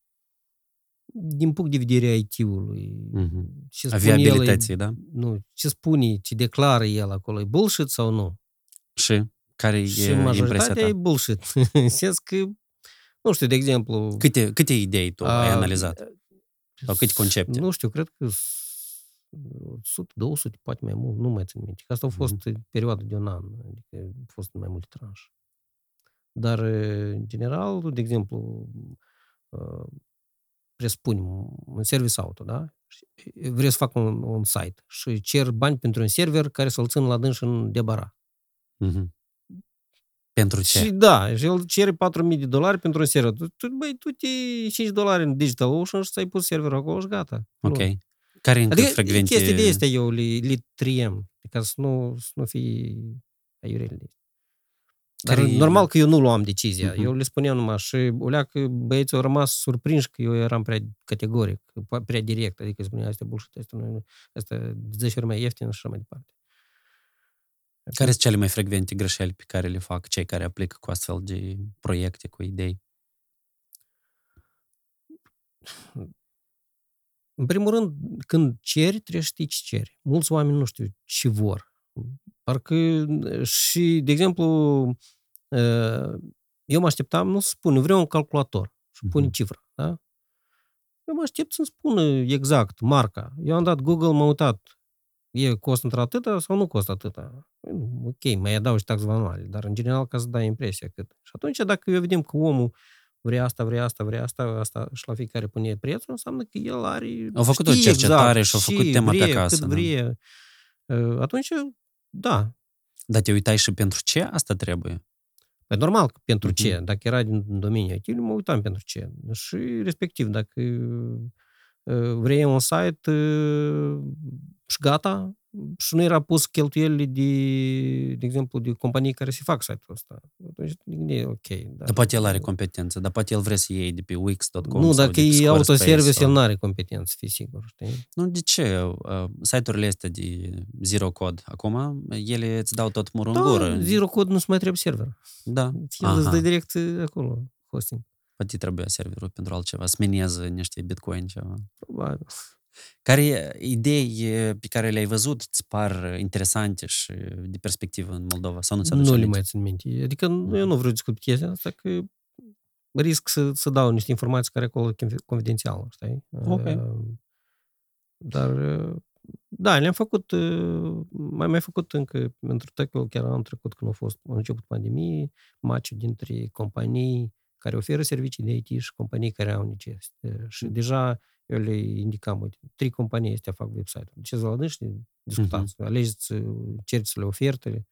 din punct de vedere a IT-ului. Mm-hmm. Ce a viabilității, el, da? Nu, ce spune, ce declară el acolo, e bullshit sau nu? Și care și e impresia ta? e bullshit. în sens că, nu știu, de exemplu... Câte, câte idei tu a, ai analizat? Sau câte concepte? Nu știu, cred că 100, 200, poate mai mult, nu mai țin minte. Că asta a fost mm-hmm. perioada de un an, adică a fost mai multe tranșe. Dar, în general, de exemplu, presupuni un service auto, da? Vrei să fac un, un site și cer bani pentru un server care să-l țin la dâns în debara. Mm-hmm. Pentru ce? Și da, și el cere 4.000 de dolari pentru un server. Tu, băi, tu te 5 dolari în Digital Ocean și ți-ai pus serverul acolo și gata. Ok. Nu. Care încă adică frecvenție? chestii de astea eu le, le triem, ca să nu, să nu fie aiurele dar care normal că eu nu luam decizia. Uh-huh. Eu le spuneam numai și ulea că băieții au rămas surprinși că eu eram prea categoric, prea direct. Adică spunea, asta e bullshit, asta, nu, asta 10 ori mai ieftin și așa mai departe. Care sunt cele mai frecvente greșeli pe care le fac cei care aplică cu astfel de proiecte, cu idei? În primul rând, când ceri, trebuie să știi ce ceri. Mulți oameni nu știu ce vor. Parcă și, de exemplu, eu mă așteptam, nu să spun, vreau un calculator și pune cifra, da? Eu mă aștept să-mi spună exact marca. Eu am dat Google, m-am uitat, e costă într atâta sau nu costă atâta? Ok, mai adaug și taxe manuale, dar în general ca să dai impresia cât. Și atunci dacă eu vedem că omul vrea asta, vrea asta, vrea asta, asta și la fiecare pune prețul, înseamnă că el are... Au făcut o cercetare exact, și au făcut tema vrea, pe acasă. Cât da. vrea. Atunci, da. Dar te uitai și pentru ce asta trebuie? Păi normal, pentru uh-huh. ce? Dacă era din domeniul IT, mă uitam pentru ce. Și respectiv, dacă vrei un site și gata, și nu era pus cheltuielile de, de exemplu, de companii care se fac site-ul ăsta. Atunci e ok. Dar, dar poate el are competență, dar poate el vrea să iei de pe Wix.com Nu, dacă e autoservice, sau... el nu are competență, fi sigur, știi? Nu, de ce? Uh, site-urile astea de zero code, acum, ele îți dau tot murul da, în gură. zero code nu se mai trebuie server. Da. El îți dă direct uh, acolo, hosting. Poate trebuia serverul pentru altceva, să meniază niște bitcoin ceva. Probabil. Care idei pe care le-ai văzut îți par interesante și de perspectivă în Moldova? Sau nu ți Nu le mai țin minte. Adică mm. eu nu vreau discut chestia asta, că risc să, să dau niște informații care acolo confidențial, știi? Ok. Dar, da, le-am făcut, mai mai făcut încă, pentru că chiar am trecut când a fost în început pandemie, maciul dintre companii care oferă servicii de IT și companii care au necesitate. Și deja eu le indicam, uite, trei companii astea fac website De ce la dânsi, discutați, uh-huh. alegeți, cerți-le ofertele,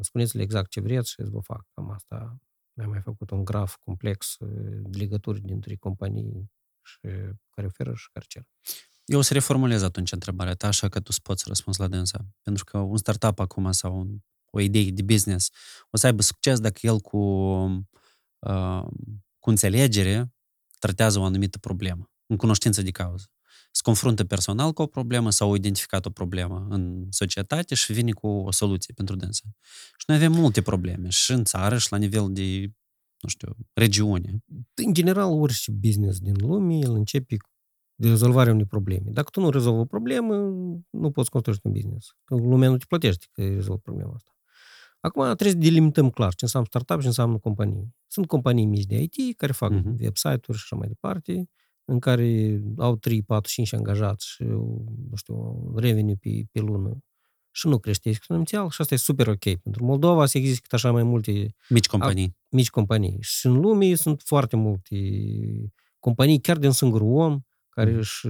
spuneți-le exact ce vreți și îți vă fac. Cam asta mi-am mai făcut un graf complex de legături dintre companii și care oferă și care cer. Eu o să reformulez atunci întrebarea ta, așa că tu poți răspuns la dânsa. Pentru că un startup acum sau un, o idee de business o să aibă succes dacă el cu, uh, cu înțelegere tratează o anumită problemă în cunoștință de cauză. Se confruntă personal cu o problemă sau au identificat o problemă în societate și vine cu o soluție pentru dânsa. Și noi avem multe probleme și în țară și la nivel de, nu știu, regiune. În general, orice business din lume, el începe de rezolvarea unei probleme. Dacă tu nu rezolvi o problemă, nu poți construi un business. Că lumea nu te plătește că rezolvi problema asta. Acum trebuie să delimităm clar ce înseamnă startup și ce înseamnă companie. Sunt companii mici de IT care fac uh-huh. website-uri și așa mai departe în care au 3, 4, 5 angajați și, nu știu, un revenue pe, pe lună și nu crește exponențial și asta e super ok. Pentru Moldova se există așa mai multe mici companii. A, mici companii. Și în lume sunt foarte multe companii, chiar din singur om, care mm. își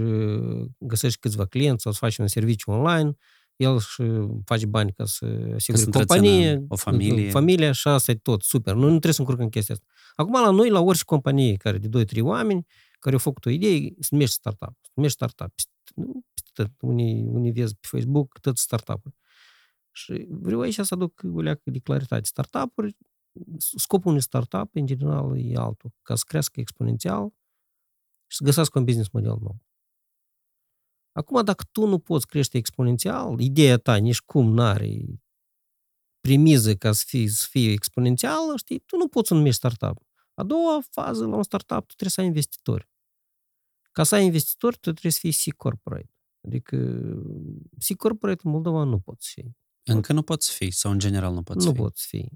găsește câțiva clienți sau să face un serviciu online, el își face bani ca să asigure companie, o familie. familia și asta e tot, super. Nu, nu trebuie să încurcăm chestia asta. Acum, la noi, la orice companie care de 2-3 oameni, care au făcut o idee, se numește startup. Se numește startup. Nu, tot, unii, unii vezi pe Facebook, tot startup-uri. Și vreau aici să aduc o leacă de claritate. Startup-uri, scopul unui startup, în general, e altul. Ca să crească exponențial și să găsească un business model nou. Acum, dacă tu nu poți crește exponențial, ideea ta nici cum n-are premiză ca să fie, să fie exponențială, știi, tu nu poți să numești startup. A doua fază la un startup, tu trebuie să ai investitori. Ca să ai investitori, tu trebuie să fii C-corporate. Adică C-corporate în Moldova nu poți fi. Încă nu poți fi sau în general nu poți nu fi? Nu poți fi.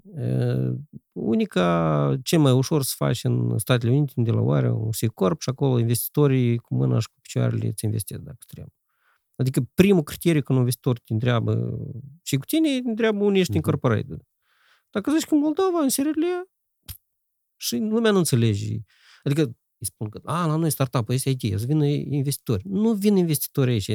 Unica, ce mai ușor să faci în Statele Unite, de la oare, un C-corp și acolo investitorii cu mâna și cu picioarele îți investesc dacă trebuie. Adică primul criteriu când un investitor te întreabă și cu tine, te întreabă unde ești uh-huh. incorporated. Dacă zici că în Moldova, în SRL, și lumea nu înțelege. Adică îi spun că, a, la noi startup este IT, să vină investitori. Nu vin investitori aici.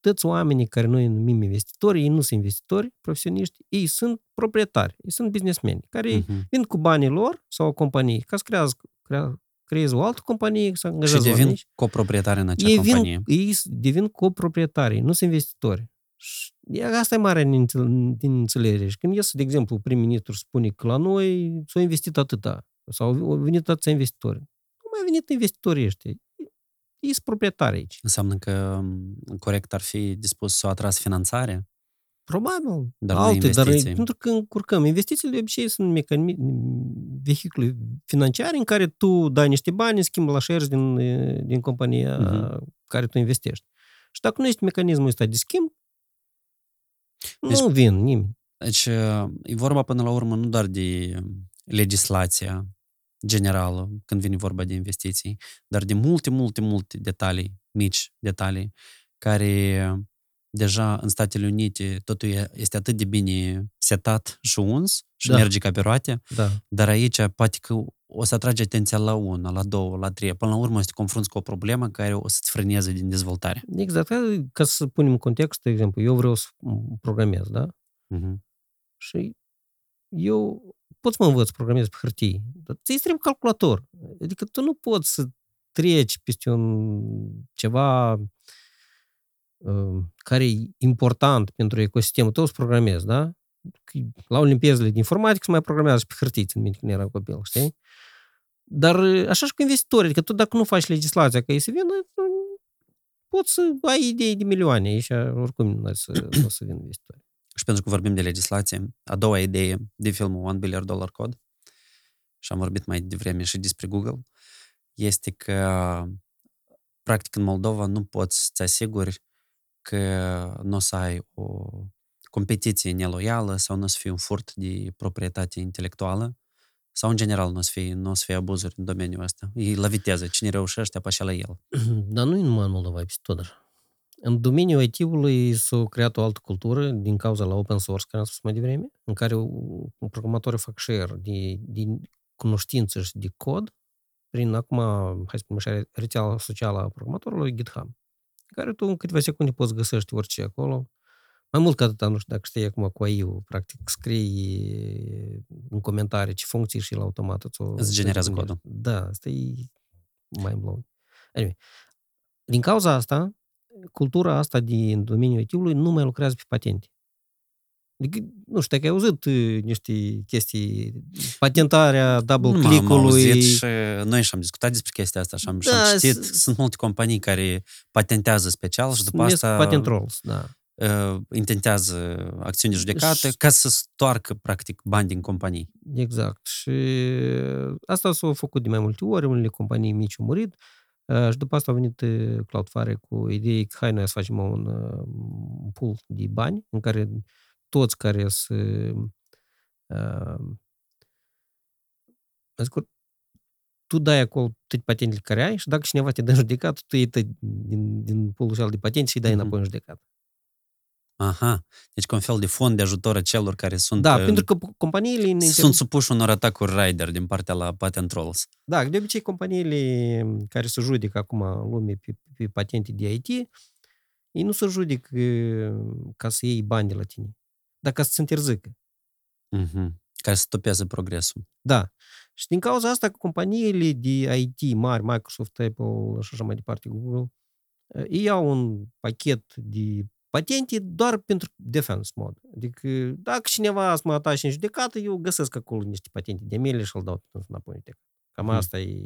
Toți oamenii care noi numim investitori, ei nu sunt investitori profesioniști, ei sunt proprietari, ei sunt businessmeni, care uh-huh. vin cu banii lor sau o companie ca să creează, crea, creeze o altă companie, să angajează Și devin oamenii. coproprietari în acea ei companie. Vin, ei devin coproprietari, nu sunt investitori. Și asta e mare din înțelegere. Și când ies, de exemplu, prim-ministru spune că la noi s-au investit atâta, sau au venit atâția investitori. Nu mai venit investitorii ăștia. Ei sunt proprietari aici. Înseamnă că corect ar fi dispus să o atras finanțare? Probabil. Dar alte, dar pentru că încurcăm. Investițiile de obicei sunt mecani- vehicule financiare în care tu dai niște bani, schimb la shares din, din compania uh-huh. care tu investești. Și dacă nu este mecanismul ăsta de schimb, deci, nu vin nimeni. Deci e vorba până la urmă nu doar de legislația generală când vine vorba de investiții, dar de multe, multe, multe detalii, mici detalii, care deja în Statele Unite totul este atât de bine setat și uns și da. merge ca pe roate, da. dar aici poate că o să atrage atenția la una, la două, la trei. Până la urmă o să te confrunți cu o problemă care o să-ți frâneze din dezvoltare. Exact. Ca să punem în context, de exemplu, eu vreau să programez, da? Uh-huh. Și eu pot să mă învăț să programez pe hârtie, dar ți trebuie calculator. Adică tu nu poți să treci peste un ceva uh, care e important pentru ecosistemul tău, să programezi, da? La olimpezele de informatică se mai programează și pe hârtie, în minte când era copil, știi? Dar așa și cu investitori, adică tu dacă nu faci legislația ca ei să vină, poți să ai idei de milioane și oricum nu o să, o să vină investitori. Și pentru că vorbim de legislație, a doua idee de filmul One Billion Dollar Code, și am vorbit mai devreme și despre Google, este că practic în Moldova nu poți să asiguri că nu o să ai o competiție neloială sau nu o să fie un furt de proprietate intelectuală sau în general nu o să fie, nu o să fie abuzuri în domeniul ăsta. E la viteză. Cine reușește, apășea la el. Dar nu e numai în Moldova, e tot. În domeniul IT-ului s-a creat o altă cultură din cauza la open source, care am spus mai devreme, în care programatorii fac share de, de cunoștință și de cod prin acum, hai să spunem așa, rețeaua socială a programatorului GitHub, care tu în câteva secunde poți găsești orice acolo. Mai mult ca atât, nu știu dacă știi acum cu ai practic scrii în comentarii ce funcții și la automat îți generează codul. Da, asta e mai blowing. Anyway, din cauza asta, cultura asta din domeniul IT-ului nu mai lucrează pe patente. Adică, nu știu, dacă ai auzit uh, niște chestii, patentarea double click-ului. și noi și-am discutat despre chestia asta și am, da, și-am citit. Sunt multe companii care patentează special și după asta... Patent rolls, da. Uh, intentează acțiuni de judecată ca să stoarcă, practic, bani din companii. Exact. Și asta s-a făcut de mai multe ori, unele companii mici au murit, uh, și după asta a venit Cloudflare cu idei că hai noi să facem un, un pool de bani în care toți care să uh, scurt, tu dai acolo toate patentele care ai și dacă cineva te dă în judecat, tu iei din, din pulul de patente și îi dai mm-hmm. înapoi în judecat. Aha, deci ca un fel de fond de ajutor a celor care sunt... Da, uh, pentru că companiile... Sunt supuși unor atacuri rider din partea la patent trolls. Da, de obicei companiile care se judecă acum în lume pe, pe patente de IT, ei nu se judecă ca să iei bani de la tine dacă să se întârzică. Mm-hmm. Ca să stopeze progresul. Da. Și din cauza asta, companiile de IT mari, Microsoft, Apple și așa mai departe, Google, ei iau un pachet de patente doar pentru defense mod. Adică dacă cineva să mă atace în judecată, eu găsesc acolo niște patente de mele și îl dau înapoi în Cam hmm. asta e...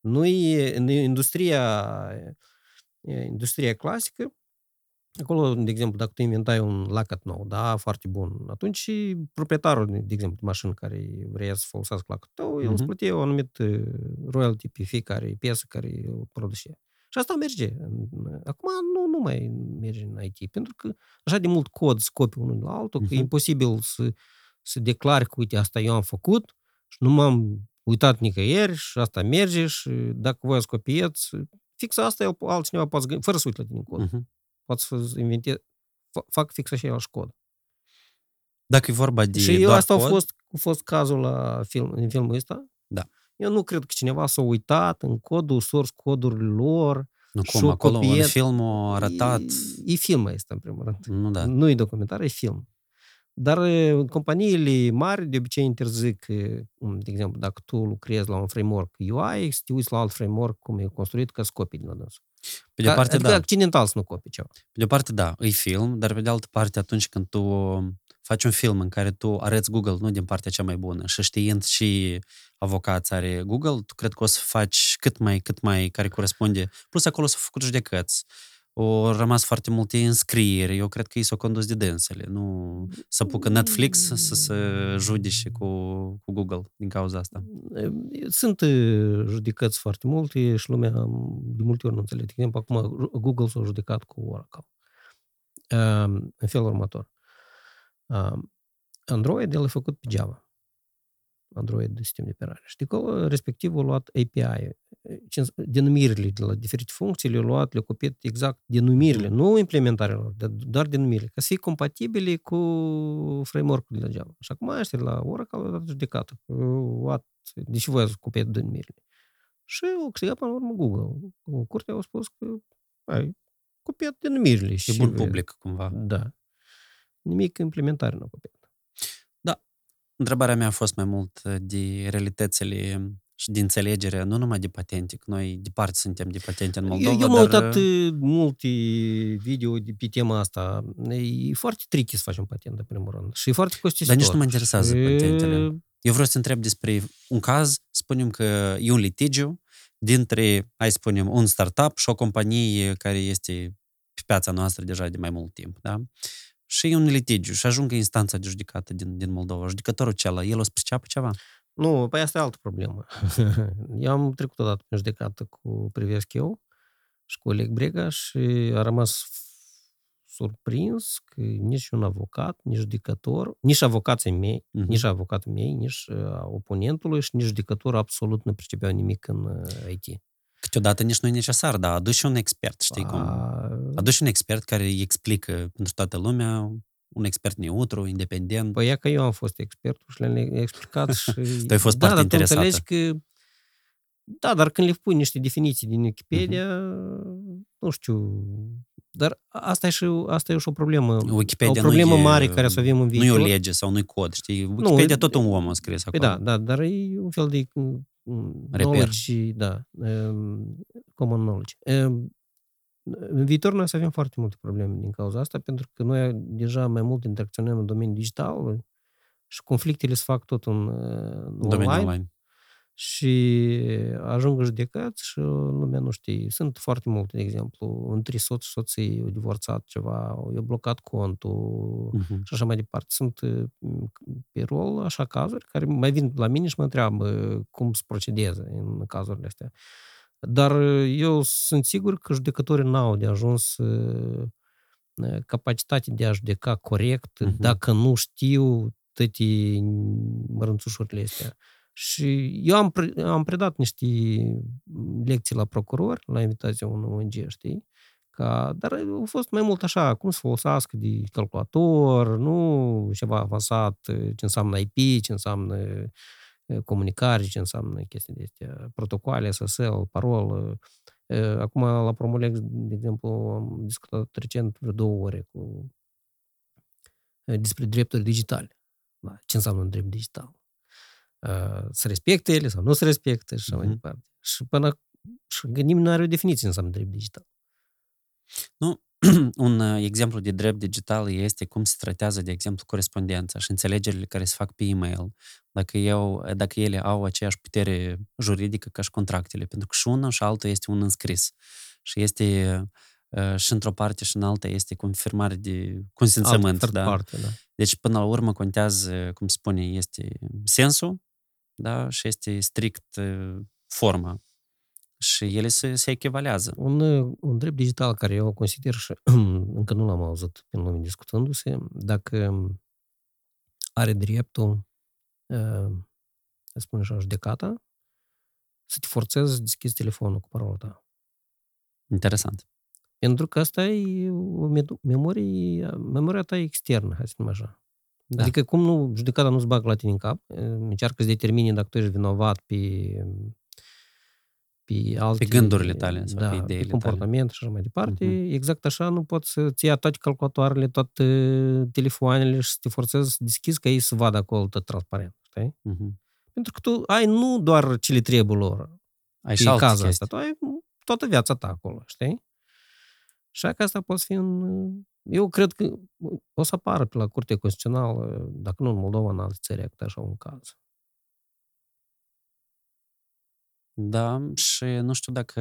Nu e în industria, industria clasică, Acolo, de exemplu, dacă tu inventai un lacăt nou, da, foarte bun, atunci proprietarul, de exemplu, de mașină care vrea să folosească lacătul tău, uh-huh. el îți plătea o anumit royalty pe fiecare piesă care o produce. Și asta merge. Acum nu, nu mai merge în IT, pentru că așa de mult cod scopi unul la altul, uh-huh. că e imposibil să, să declari că, uite, asta eu am făcut și nu m-am uitat nicăieri și asta merge și dacă voi scopiați, fix asta el, altcineva poate fără să uite la tine în cod. Uh-huh pot să inventez, fac fix același cod. Dacă e vorba de Și eu asta cod, a fost, a fost cazul la film, în filmul ăsta. Da. Eu nu cred că cineva s-a uitat în codul, source codurile lor, nu cum, acolo copiet. în film a arătat... E, e film ăsta, în primul rând. Nu, da. Nu e documentar, e film. Dar companiile mari de obicei interzic, de exemplu, dacă tu lucrezi la un framework UI, să te uiți la alt framework cum e construit, ca să copii din dânsul. Pe de o parte, adică da. accidental să nu copii ceva. Pe de o parte, da, e film, dar pe de altă parte, atunci când tu faci un film în care tu arăți Google nu din partea cea mai bună și știind și avocați are Google, tu cred că o să faci cât mai, cât mai care corespunde. Plus acolo s-au făcut judecăți au rămas foarte multe înscrieri. Eu cred că ei s-au condus de dânsele. Nu să apucă Netflix să se judece cu, cu Google din cauza asta. Sunt judecăți foarte multe și lumea de multe ori nu înțelege. De exemplu, acum Google s-a judecat cu Oracle. În felul următor. Android el a făcut pe Java. Android de sistem de operare. Și de acolo, respectiv, a luat API, denumirile de la diferite funcții, le-a luat, le-a copiat exact denumirile, nu implementarea lor, doar denumirile, ca să fie compatibile cu framework-ul de la Java. Și acum ăștia la Oracle au dat judecată. What? De ce voi ați copiat denumirile? Și au câștigat până la urmă Google. Curtea au spus că ai copiat denumirile. Și bun public, cumva. Da. Nimic implementare nu a copiat. Întrebarea mea a fost mai mult uh, de realitățile și de înțelegere, nu numai de patente, că noi departe suntem de patente în Moldova, Eu, eu m-am dar... uitat uh, multe video de pe tema asta. E foarte tricky să facem patent, în primul rând. Și e foarte costisitor. Dar nici nu mă interesează Și- patentele. Eu vreau să te întreb despre un caz, spunem că e un litigiu dintre, hai să spunem, un startup și o companie care este pe piața noastră deja de mai mult timp, da? Și e un litigiu și ajung în instanța de judecată din, din Moldova. Judecătorul acela, el o să priceapă ceva? Nu, păi asta e altă problemă. eu am trecut odată pe judecată cu Privesc eu și cu Oleg Brega și a rămas surprins că nici un avocat, nici judecător, nici avocații mei, Mhm. nici avocatul mei, nici uh, oponentului și nici judecătorul absolut nu pricepeau nimic în uh, IT. Câteodată nici nu e necesar, dar aduci un expert, știi cum? A, Aduci un expert care îi explică pentru toată lumea, un expert neutru, independent. Păi e că eu am fost expertul și le-am explicat și... Tu ai fost da, parte dar tu interesată. înțelegi că... Da, dar când le pui niște definiții din Wikipedia, Mhm. nu știu... Dar asta e și, asta e și o problemă. Wikipedia o problemă nu e, mare care să o avem în Nu viitor. e o lege sau nu-i cod, știi? Wikipedia tot un om a scris Păi acolo. da, da, dar e un fel de mm, Reper. knowledge, da, um, common knowledge. Um, În viitor noi o să avem foarte multe probleme din cauza asta, pentru că noi deja mai mult interacționăm în domeniul digital și conflictele se fac tot în, uh, În domeniul online online. Și ajung în judecăți și lumea nu știe. Sunt foarte multe, de exemplu, între soț și soții au divorțat ceva, au blocat contul, Mhm. și așa mai departe. Sunt uh, pe rol așa cazuri care mai vin la mine și mă întreabă cum să procedeze în cazurile astea. Dar uh, eu sunt sigur că judecătorii n-au de ajuns uh, capacitate de a judeca corect Mhm. dacă nu știu toate mărânțușurile astea. Și eu am, pre- am predat niște lecții la procuror, la invitația unui ONG, știi? Ca, dar au fost mai mult așa, cum să folosească de calculator, nu ceva avansat, ce înseamnă IP, ce înseamnă eh, comunicare, ce înseamnă chestii de astea, protocoale, SSL, parol. Eh, Acum, la Promolex, de exemplu, am discutat recent vreo două ore cu eh, despre drepturi digitale. Da, ce înseamnă un drept digital? Uh, Să respecte ele sau nu se respecte și așa mai Mhm. departe. Și până și nimeni nu are o definiție ce înseamnă drept digital. un uh, exemplu de drept digital este cum se tratează, de exemplu, corespondența și înțelegerile care se fac pe e-mail, dacă, eu, dacă ele au aceeași putere juridică ca și contractele, pentru că și una și altul este un înscris și este uh, și într-o parte și în alta este confirmare de consimțământ. Altă Da? parte, da. Deci, până la urmă, contează, cum spune, este sensul da? și este strict uh, forma. Și ele se, se echivalează. Un, un drept digital care eu consider și încă nu l-am auzit pe lume discutându-se, dacă are dreptul, uh, să spun așa, judecata, să te forțezi să deschizi telefonul cu parola ta. Interesant. Pentru că asta e o med- memorie, memoria ta externă, hai să spunem așa. Da. Adică cum nu, judecata nu-ți bagă la tine în cap, încearcă să determine dacă tu ești vinovat pe, pe alte... gândurile tale sau da, pe ideile pe comportament și așa mai departe. Mhm. Exact așa nu poți să-ți ia toate calculatoarele, toate telefoanele și să te forțezi să deschizi ca ei să vadă acolo tot transparent. Știi? Mhm. Pentru că tu ai nu doar ce le trebuie lor, Ai și și alte cazul chestii. ăsta. Tu ai toată viața ta acolo, știi? Și că asta poate fi în... Eu cred că o să apară pe la Curtea Constituțională, dacă nu în Moldova, în alte țări, câte așa un caz. Da, și nu știu dacă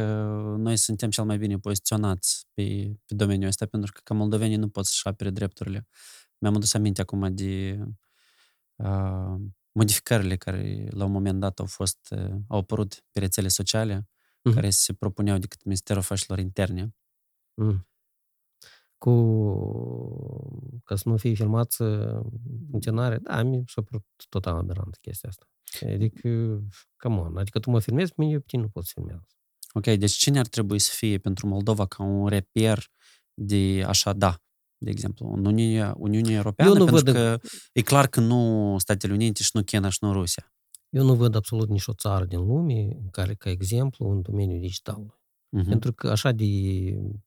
noi suntem cel mai bine poziționați pe, pe domeniul ăsta, pentru că ca moldovenii nu pot să-și apere drepturile. Mi-am adus aminte acum de uh, modificările care la un moment dat au fost, uh, au apărut pe rețele sociale, Mhm. care se propuneau de către Ministerul Afacerilor Interne. Mm. Cu... Ca să nu fie filmați funcționare, da, mi s-a părut total aberant chestia asta. Adică, come on, adică tu mă filmezi, pe mine pe tine nu poți filmea. Ok, deci cine ar trebui să fie pentru Moldova ca un reper de așa da, de exemplu, în Uniunea, Uniunea Europeană, Eu nu pentru văd- că e clar că nu Statele Unite și nu China și nu Rusia. Eu nu văd absolut nicio țară din lume în care, ca exemplu, în domeniul digital. Mhm. Pentru că așa de m-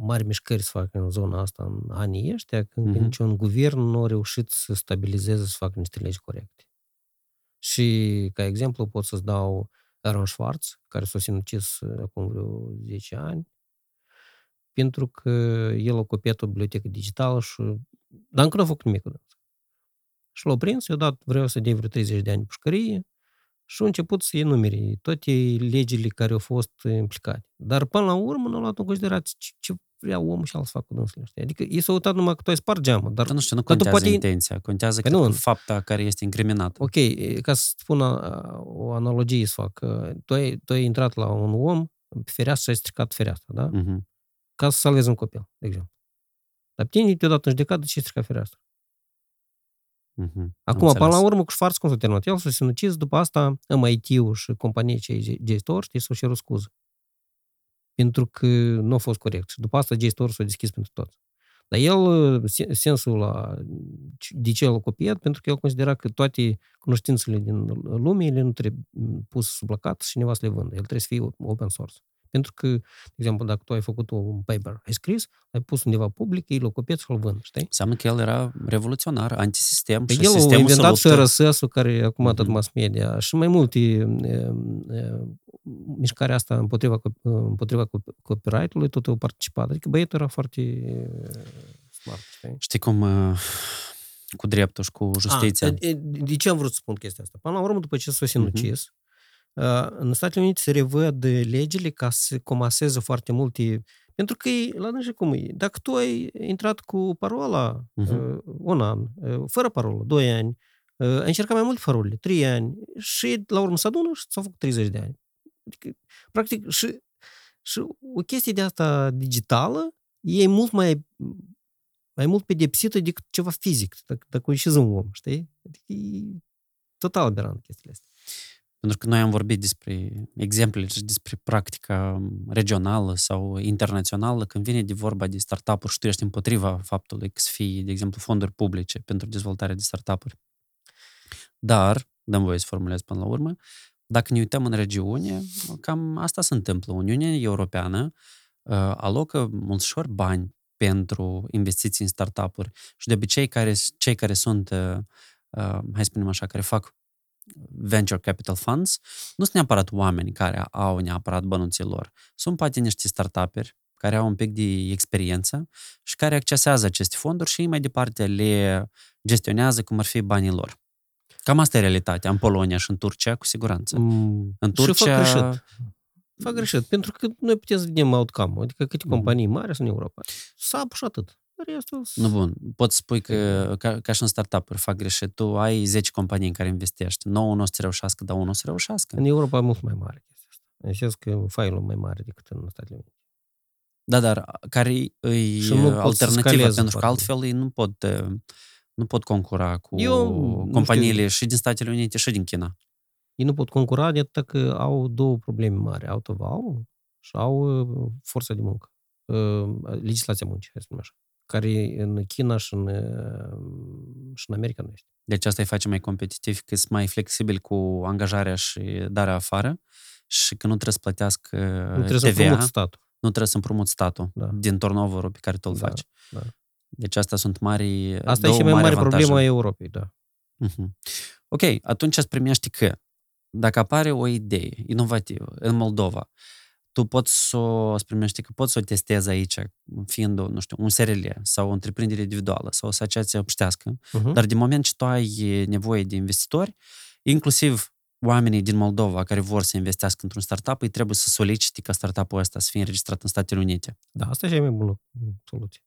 mari mișcări se fac în zona asta în anii ăștia, când Mhm. niciun guvern nu a reușit să stabilizeze, să facă niște legi corecte. Și, ca exemplu, pot să-ți dau Aaron Schwartz, care s-a sinucis acum vreo 10 ani, pentru că el a copiat o bibliotecă digitală și... Dar încă nu a făcut nimic cu dânsa. Și l-a prins, i-a dat, vreau să dea vreo 30 de ani pușcărie și a început să enumere toate legile care au fost implicate. Dar până la urmă nu a luat în considerație ce, ce vrea omul și al să facă cu dânsul știi? Adică ei s-au uitat numai că tu ai spart geamul. Dar, Dar nu știu, nu dar tu contează poate- intenția, contează Păi că nu. fapta care este incriminată. Ok, ca să spun a- o analogie să fac. Tu ai, tu ai intrat la un om pe fereastră și ai stricat fereastra, da? Mhm. Ca să salvezi un copil, de exemplu. Dar pe tine te-a dat în judecată de ce ai stricat fereastra. Mhm. Am Acum, până la înțeles. urmă, cu Schwarz cum s-a terminat? El s-a sinucis, după asta MIT-ul și compania cei J-Store, știi, s-au cerut scuză. Pentru că nu a fost corect. Și după asta J-Store s-a deschis pentru toți. Dar el, se- sensul la de ce el a copiat, pentru că el considera că toate cunoștințele din lume ele nu trebuie pus sub placat și cineva să le vândă. El trebuie să fie open source. Pentru că, de exemplu, dacă tu ai făcut un paper, ai scris, ai pus undeva public, ei l-au copiat și îl vând, știi? Înseamnă că el era revoluționar, antisistem Păi și el a sistemul se inventat și luptă. RSS-ul, care acum tot Mhm. mass media, și mai multe e, e, mișcarea asta împotriva, cop- împotriva cop- copyright-ului, tot au participat. Adică băietul era foarte e, smart, știi? Știi cum uh, cu dreptul și cu justiția. A, e, de ce am vrut să spun chestia asta? Până la urmă, după ce s-a sinucis, uh, în Statele Unite se revăd legile ca să comaseze foarte multe... Pentru că, e, la dânsi cum e, dacă tu ai intrat cu parola Mhm. uh, un an, uh, fără parolă, doi ani, uh, ai încercat mai multe parole, trei ani, și la urmă se adună și s-au făcut 30 de ani. Adică, practic, și, și o chestie de asta digitală e mult mai mai mult pedepsită decât ceva fizic, dacă, dacă o ieșiți un om, știi? Adică e total aberant chestiile astea. Pentru că noi am vorbit despre exemple și despre practica regională sau internațională când vine de vorba de startup-uri și tu ești împotriva faptului că să fie, de exemplu, fonduri publice pentru dezvoltarea de startup-uri. Dar, dăm voie să formulez până la urmă, dacă ne uităm în regiune, cam asta se întâmplă. Uniunea Europeană uh, alocă mulțișor bani pentru investiții în startup-uri și de obicei care, cei care sunt, uh, uh, hai să spunem așa, care fac venture capital funds, nu sunt neapărat oameni care au neapărat bănuții lor. Sunt poate niște startup-uri care au un pic de experiență și care accesează aceste fonduri și mai departe le gestionează cum ar fi banii lor. Cam asta e realitatea în Polonia și în Turcia, cu siguranță. Mm, În Și fac Turcia... greșit. Fac greșit, pentru că noi putem să vedem outcome adică câte Mhm. companii mari sunt în Europa. SAP și atât. Restul... Nu bun, poți spui că ca, ca și în startup-uri fac greșit. Tu ai 10 companii în care investești. 9 nu o să reușească, dar unul o să reușească. În Europa e mult mai mare chestia asta. În sens că failul mai mare decât în Statele Unite. Da, dar care e Și nu pot să alternativa? scaleze Pentru că foarte altfel ei nu pot, eh, nu pot concura cu Eu, nu companiile și din Statele Unite și din China. Ei nu pot concura de atât că au două probleme mari. Au tăvalul și au uh, forța de muncă. Uh, legislația muncii, hai să spunem așa. Care în China și în, uh, și în America nu este. Deci asta îi face mai competitiv, că sunt mai flexibil cu angajarea și darea afară și că nu trebuie să plătească Nu trebuie să TVA, împrumut statul. nu trebuie să împrumut statul Da. din turnover pe care tu îl Da, faci. da. Deci astea sunt mari Asta e două și mai mare avantaje. problemă a Europei, da. Mhm. Ok, atunci îți primești că dacă apare o idee inovativă în Moldova, tu poți să o îți primești că poți să o testezi aici, fiind, nu știu, un SRL sau o întreprindere individuală sau o asociație obștească, Uh-huh. dar din moment ce tu ai nevoie de investitori, inclusiv oamenii din Moldova care vor să investească într-un startup, îi trebuie să solicite ca startup-ul ăsta să fie înregistrat în Statele Unite. Da, asta e cea mai bună soluție.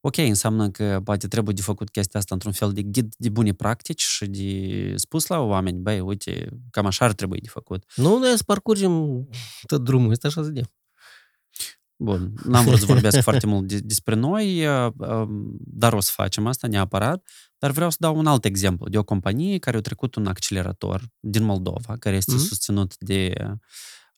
Ok, înseamnă că poate trebuie de făcut chestia asta într-un fel de ghid de bune practici și de spus la oameni, băi, uite, cam așa ar trebui de făcut. Nu, noi să parcurgem tot drumul ăsta așa să vedem. Bun, n-am vrut să vorbesc foarte mult de, despre noi, uh, um, dar o să facem asta neapărat. Dar vreau să dau un alt exemplu de o companie care a trecut un accelerator din Moldova, care este Mhm. susținut de,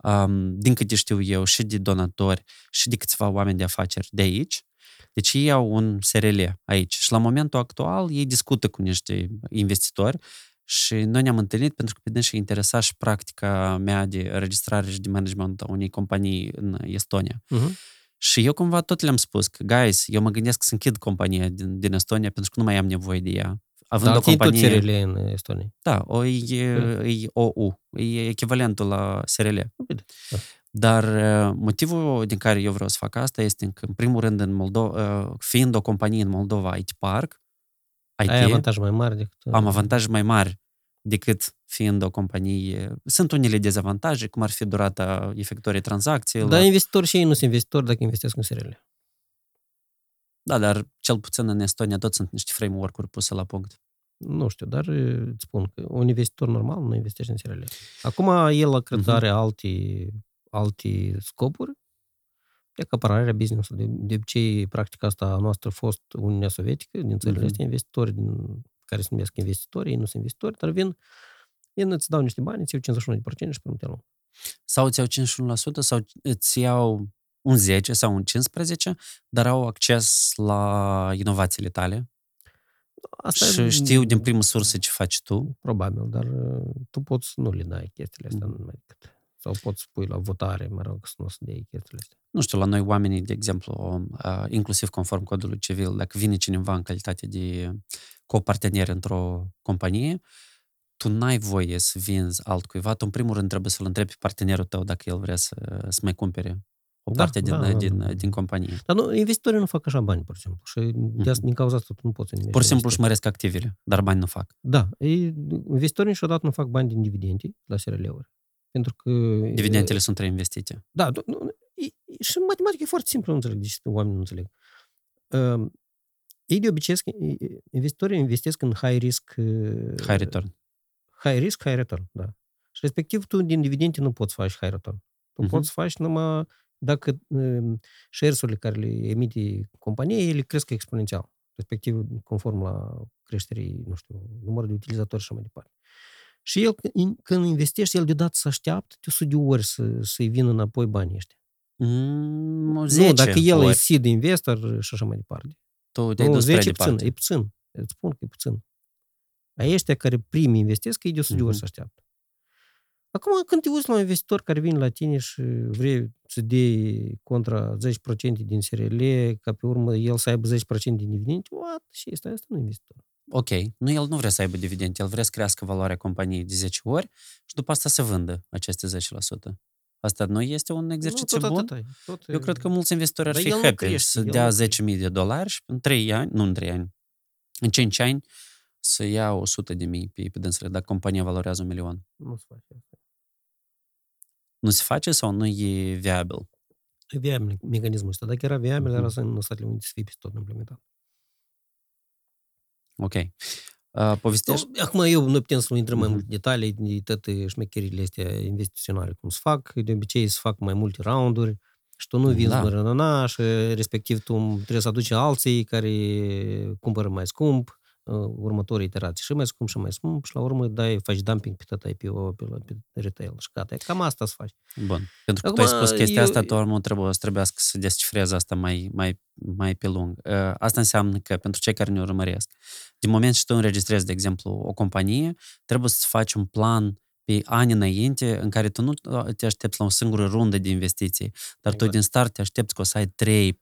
um, din câte știu eu, și de donatori și de câțiva oameni de afaceri de aici. Deci ei au un SRL aici și la momentul actual ei discută cu niște investitori și noi ne-am întâlnit pentru că pe dânsii interesa și practica mea de registrare și de management a unei companii în Estonia. Uh-huh. Și eu cumva tot le-am spus că, guys, eu mă gândesc să închid compania din, din Estonia pentru că nu mai am nevoie de ea. având Da, o ții tot companie... SRL în Estonia. Da, o, e, e OU, e echivalentul la SRL. Bine, da. Dar uh, motivul din care eu vreau să fac asta este că, în primul rând, în Moldova, fiind o companie în Moldova IT Park, IT, Ai avantaj mai mare decât... am avantaje mai mari decât fiind o companie. Sunt unele dezavantaje, cum ar fi durata efectuării tranzacțiilor. Dar investitori și ei nu sunt investitori dacă investesc în SRL. Da, dar cel puțin în Estonia tot sunt niște framework-uri puse la punct. Nu știu, dar uh, îți spun că un investitor normal nu investește în SRL. Acum el cred că Mhm. are alte, alte scopuri de acapararea business-ului. De, de obicei, practica asta a noastră a fost Uniunea Sovietică, din țările Mhm. astea, investitori din, care se numesc investitori, ei nu sunt investitori, dar vin, vin îți dau niște bani, îți iau 51% și pe te luăm. Sau îți iau 51% sau îți iau un 10 sau un 15, dar au acces la inovațiile tale Asta și e- știu din primă sursă ce faci tu. Probabil, dar uh, tu poți să nu le dai chestiile astea. Mhm. numai decât. Sau poți pui la votare, mă rog, să nu să dai chestiile astea. Nu știu, la noi oamenii, de exemplu, uh, inclusiv conform codului civil, dacă vine cineva în calitate de copartener într-o companie, tu n-ai voie să vinzi altcuiva, tu în primul rând trebuie să-l întrebi pe partenerul tău dacă el vrea să, să mai cumpere o Da, parte din, da, da, din, da. din companie. Dar nu, investitorii nu fac așa bani, pur și simplu. Și de asta, din cauza asta tu nu poți să investi. Pur și în simplu își investitori. măresc activele, dar bani nu fac. Da, ei, investitorii niciodată nu fac bani din dividende la SRL-uri. Pentru că... Dividendele sunt reinvestite. Da, nu, nu, e, e- și în matematică e foarte simplu, nu înțeleg de ce oamenii nu înțeleg. Uh, ei de obicei, e- e- investitorii investesc în high risk... uh, High return. High risk, high return, da. Și respectiv tu din dividende nu poți face high return. Tu Mhm. poți să faci numai dacă uh, shares-urile care le emite compania, ele cresc exponențial. Respectiv, conform la creșterii, nu știu, numărul de utilizatori și așa mai departe. Și el, când investește, el deodată să așteaptă de 100 de ori să, să-i vină înapoi banii ăștia. Mm, 10 nu, dacă el e ori. seed investor și așa mai departe. Tu te-ai Nu, dus prea 10 e puțin, departe. e puțin. Îți spun că e puțin. A ăștia care primi investesc, ei de 100 de ori Mhm. să așteaptă. Acum, când te uiți la un investitor care vine la tine și vrei să dai contra 10% din SRL, ca pe urmă el să aibă 10% din dividende, what? Și asta, asta nu e investitor. Ok, nu, el nu vrea să aibă dividende, el vrea să crească valoarea companiei de 10 ori și după asta să vândă aceste 10%. Asta nu este un exercițiu nu, tot bun? atâta e, tot Eu e- cred că mulți investitori ar Dar fi el nu happy crește, să el nu dea crește. 10.000 de dolari și în 3 ani, nu în 3 ani, în 5 ani să ia 100 de mii pe, pe dânsele, dacă compania valorează un milion. Nu se face asta. Nu se face sau nu e viabil? E viabil mecanismul ăsta. Dacă era viabil, Mhm. era să în Statele Unite să fie peste tot implementat. Ok. Uh, povestești? Nu, Acum eu nu putem să intrăm mai Mhm. multe detalii de toate șmecherile astea investiționale, cum se fac. De obicei se fac mai multe rounduri și tu nu vinzi Da. da. mărănăna și respectiv tu trebuie să aduci alții care cumpără mai scump, uh, următorii iterații și mai scump și mai scump și la urmă dai, faci dumping pe tot IPO, pe, la- pe retail și gata. Cam asta să faci. Bun. Pentru că Acum, tu ai spus chestia eu- asta, tu nu trebuie să trebuiască să descifrezi asta mai, mai, mai pe lung. Uh, Asta înseamnă că pentru cei care ne urmăresc, din moment ce tu înregistrezi, de exemplu, o companie, trebuie să faci un plan pe ani înainte în care tu nu te aștepți la o singură rundă de investiții, dar tu Exact. din start te aștepți că o să ai 3-4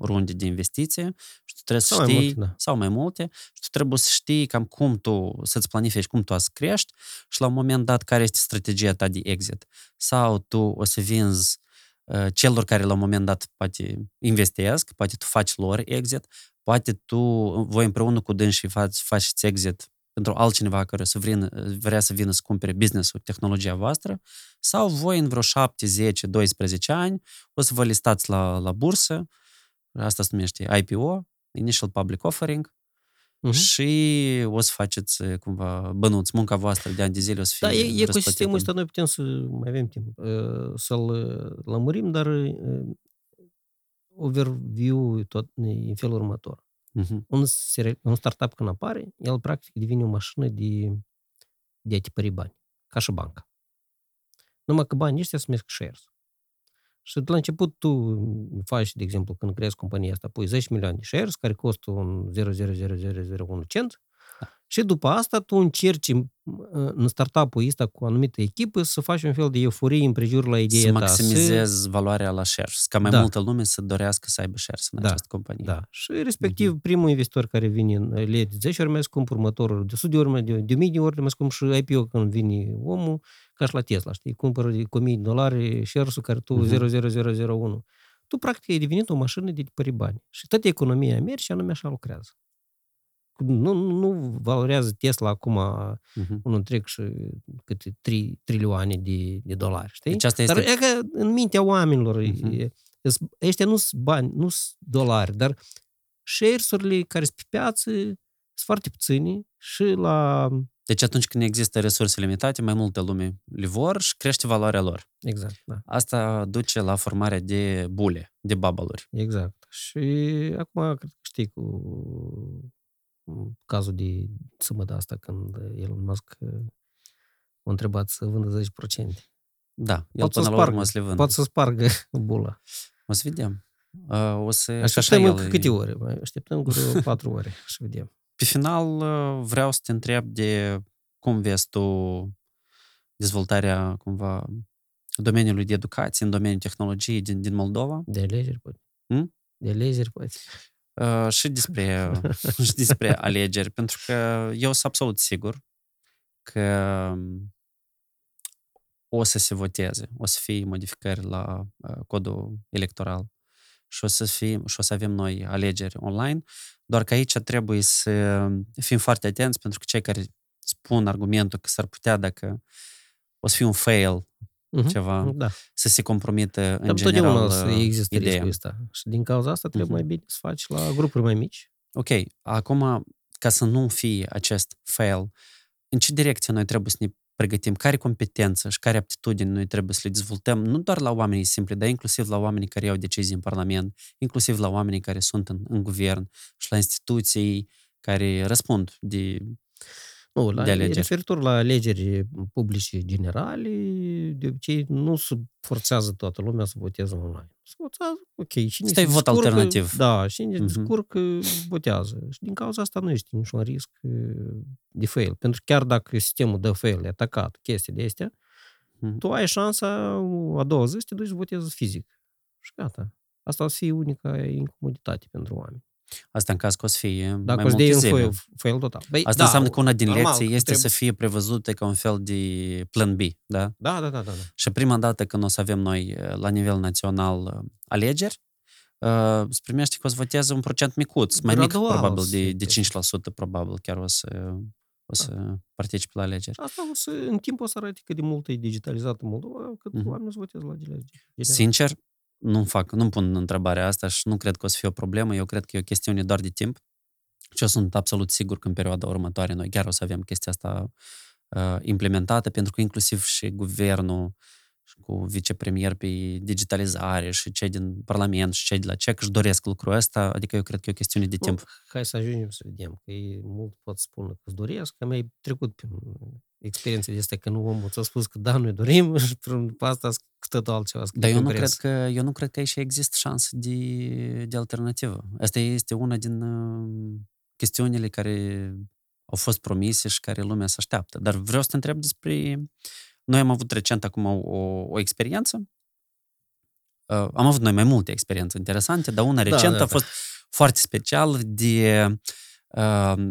runde de investiție și tu trebuie să Sau mai știi, multe, da. sau mai multe, și tu trebuie să știi cam cum tu, să-ți planifici cum tu o să crești și la un moment dat care este strategia ta de exit. Sau tu o să vinzi uh, celor care la un moment dat poate investesc, poate tu faci lor exit, poate tu, voi împreună cu dânsii faci, faceți exit pentru altcineva care să vină, vrea să vină să cumpere business-ul, tehnologia voastră, sau voi în vreo 7, 10, 12 ani o să vă listați la, la bursă, asta se numește IPO, Initial Public Offering, Mhm. și o să faceți uh, cumva bănuți, munca voastră de ani de zile o să fie Da, e, răsplătită. ecosistemul ăsta noi putem să mai avem timp uh, să-l uh, lămurim, dar uh, overview tot în felul următor. Mhm. Un, sere- un startup când apare, el practic devine o mașină de, de a tipări bani, ca și banca. Numai că banii ăștia se numesc shares. Și de la început tu faci, de exemplu, când creezi compania asta, pui 10 milioane de shares care costă un 0,00001 cent Și după asta tu încerci în- în startup-ul ăsta cu o anumită echipă să faci un fel de euforie împrejur la ideea Să ta. maximizezi valoarea la shares, ca mai Da. multă lume să dorească să aibă shares în Da, această companie. Da. Și respectiv primul investitor care vine în le de 10 ori mai scump, următorul de 100 de ori mai de, de 1000 de ori mai scump și IPO când vine omul, ca și la Tesla, știi, cumpără de cu 1000 de dolari share-ul care tu Mhm. 00001. Tu practic ai devenit o mașină de tipări bani. Și toată economia merge anume așa lucrează. Nu, nu, nu valorează Tesla acum Mhm. un întreg și câte 3 trilioane de, de dolari, știi? Deci asta Dar este... e că în mintea oamenilor, Mhm. e- e- ăștia nu sunt bani, nu sunt dolari, dar shares-urile care sunt pe piață sunt foarte puține și la... Deci atunci când există resurse limitate, mai multă lume le vor și crește valoarea lor. Exact, da. Asta duce la formarea de bule, de bubble-uri. Exact. Și acum, cred că știi cu cazul de sâmbătă asta când Elon Musk uh, a întrebat să vândă 10%. Da, el Pot să până la urmă spargă, o să le vândă. Poate să spargă bula. O să vedem. Uh, O să... și așa Așteptăm el încă e- câte ore? Mai Așteptăm vreo 4 ore și vedem. Pe final, uh, vreau să te întreb de cum vezi tu dezvoltarea, cumva, domeniului de educație, în domeniul tehnologiei din, din Moldova De alegeri, poate. Hmm? De alegeri, poate. Uh, și despre, și despre alegeri, pentru că eu sunt absolut sigur că um, o să se voteze, o să fie modificări la uh, codul electoral și o să, fie, și o să avem noi alegeri online, doar că aici trebuie să fim foarte atenți, pentru că cei care spun argumentul că s-ar putea dacă o să fie un fail, Mhm. ceva, Da. să se compromită în Dar general întotdeauna să uh, există ideea. riscul ăsta. Și din cauza asta trebuie Mhm. mai bine să faci la grupuri mai mici. Ok, acum, ca să nu fie acest fail, în ce direcție noi trebuie să ne pregătim? Care competență și care aptitudini noi trebuie să le dezvoltăm, nu doar la oamenii simpli, dar inclusiv la oamenii care iau decizii în Parlament, inclusiv la oamenii care sunt în, în guvern și la instituții care răspund de... Nu, la, De alegeri. referitor la alegeri publice generale, de obicei nu se forțează toată lumea să voteze online. Se forțează, ok, cine Asta e se vot descurcă, alternativ. Da, cine se Mhm. descurcă, votează. Și din cauza asta nu este niciun risc eh, de fail. Pentru că chiar dacă sistemul dă fail, e atacat, chestii de astea, Mhm. tu ai șansa a doua zi să te duci să votezi fizic. Și gata. Asta o să fie unica incomoditate pentru oameni. Asta în caz că o să fie Dacă mai o să multe dai un zile. fail, fail total. Băi, Asta da, înseamnă că una din normal lecții că este trebuie- să fie prevăzută ca un fel de plan B, da? Da, da, da, da. da. Și prima dată când o să avem noi uh, la nivel național uh, alegeri, uh, se primește că o să voteze un procent micuț, mai mic Gradual probabil, se de, de crește. 5% probabil chiar o să, o să participe la alegeri. Și asta o să, în timp o să arate cât de mult e digitalizată Moldova, cât Mhm. oamenii o să voteze la alegeri. Sincer, nu fac, nu pun întrebarea asta și nu cred că o să fie o problemă. Eu cred că e o chestiune doar de timp. Și eu sunt absolut sigur că în perioada următoare noi chiar o să avem chestia asta uh, implementată, pentru că inclusiv și guvernul și cu vicepremier pe digitalizare și cei din Parlament și cei de la CEC își doresc lucrul ăsta, adică eu cred că e o chestiune de timp. Nu, hai să ajungem să vedem, că e mult pot spune că îți doresc, că mi-ai trecut prin experiențe de astea, că nu omul ți-a spus că da, noi dorim și prin asta cu totul altceva. să Dar eu nu, concurezi. cred că, eu nu cred că aici există șansă de, de alternativă. Asta este una din uh, chestiunile care au fost promise și care lumea se așteaptă. Dar vreau să te întreb despre... Noi am avut recent acum o, o, o experiență. Uh, am avut noi mai multe experiențe interesante, dar una recentă da, a fost foarte specială de uh,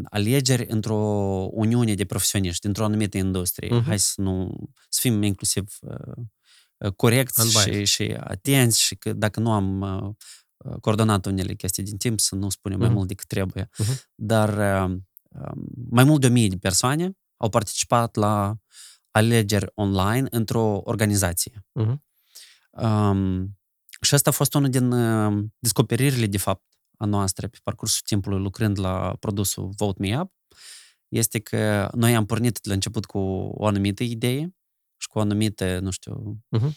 alegeri într-o uniune de profesioniști, dintr-o anumită industrie. Mhm. Hai să nu... să fim inclusiv uh, corecți Unbiased. și, și atenți și că dacă nu am uh, coordonat unele chestii din timp, să nu spunem mai Mhm. mult decât trebuie. Mhm. Dar uh, um, mai mult de o mie de persoane au participat la alegeri online într-o organizație. Mhm. Um, și asta a fost unul din uh, descoperirile, de fapt, a noastră pe parcursul timpului lucrând la produsul Vote Me Up, este că noi am pornit la început cu o anumită idee și cu o anumită, nu știu, Mhm.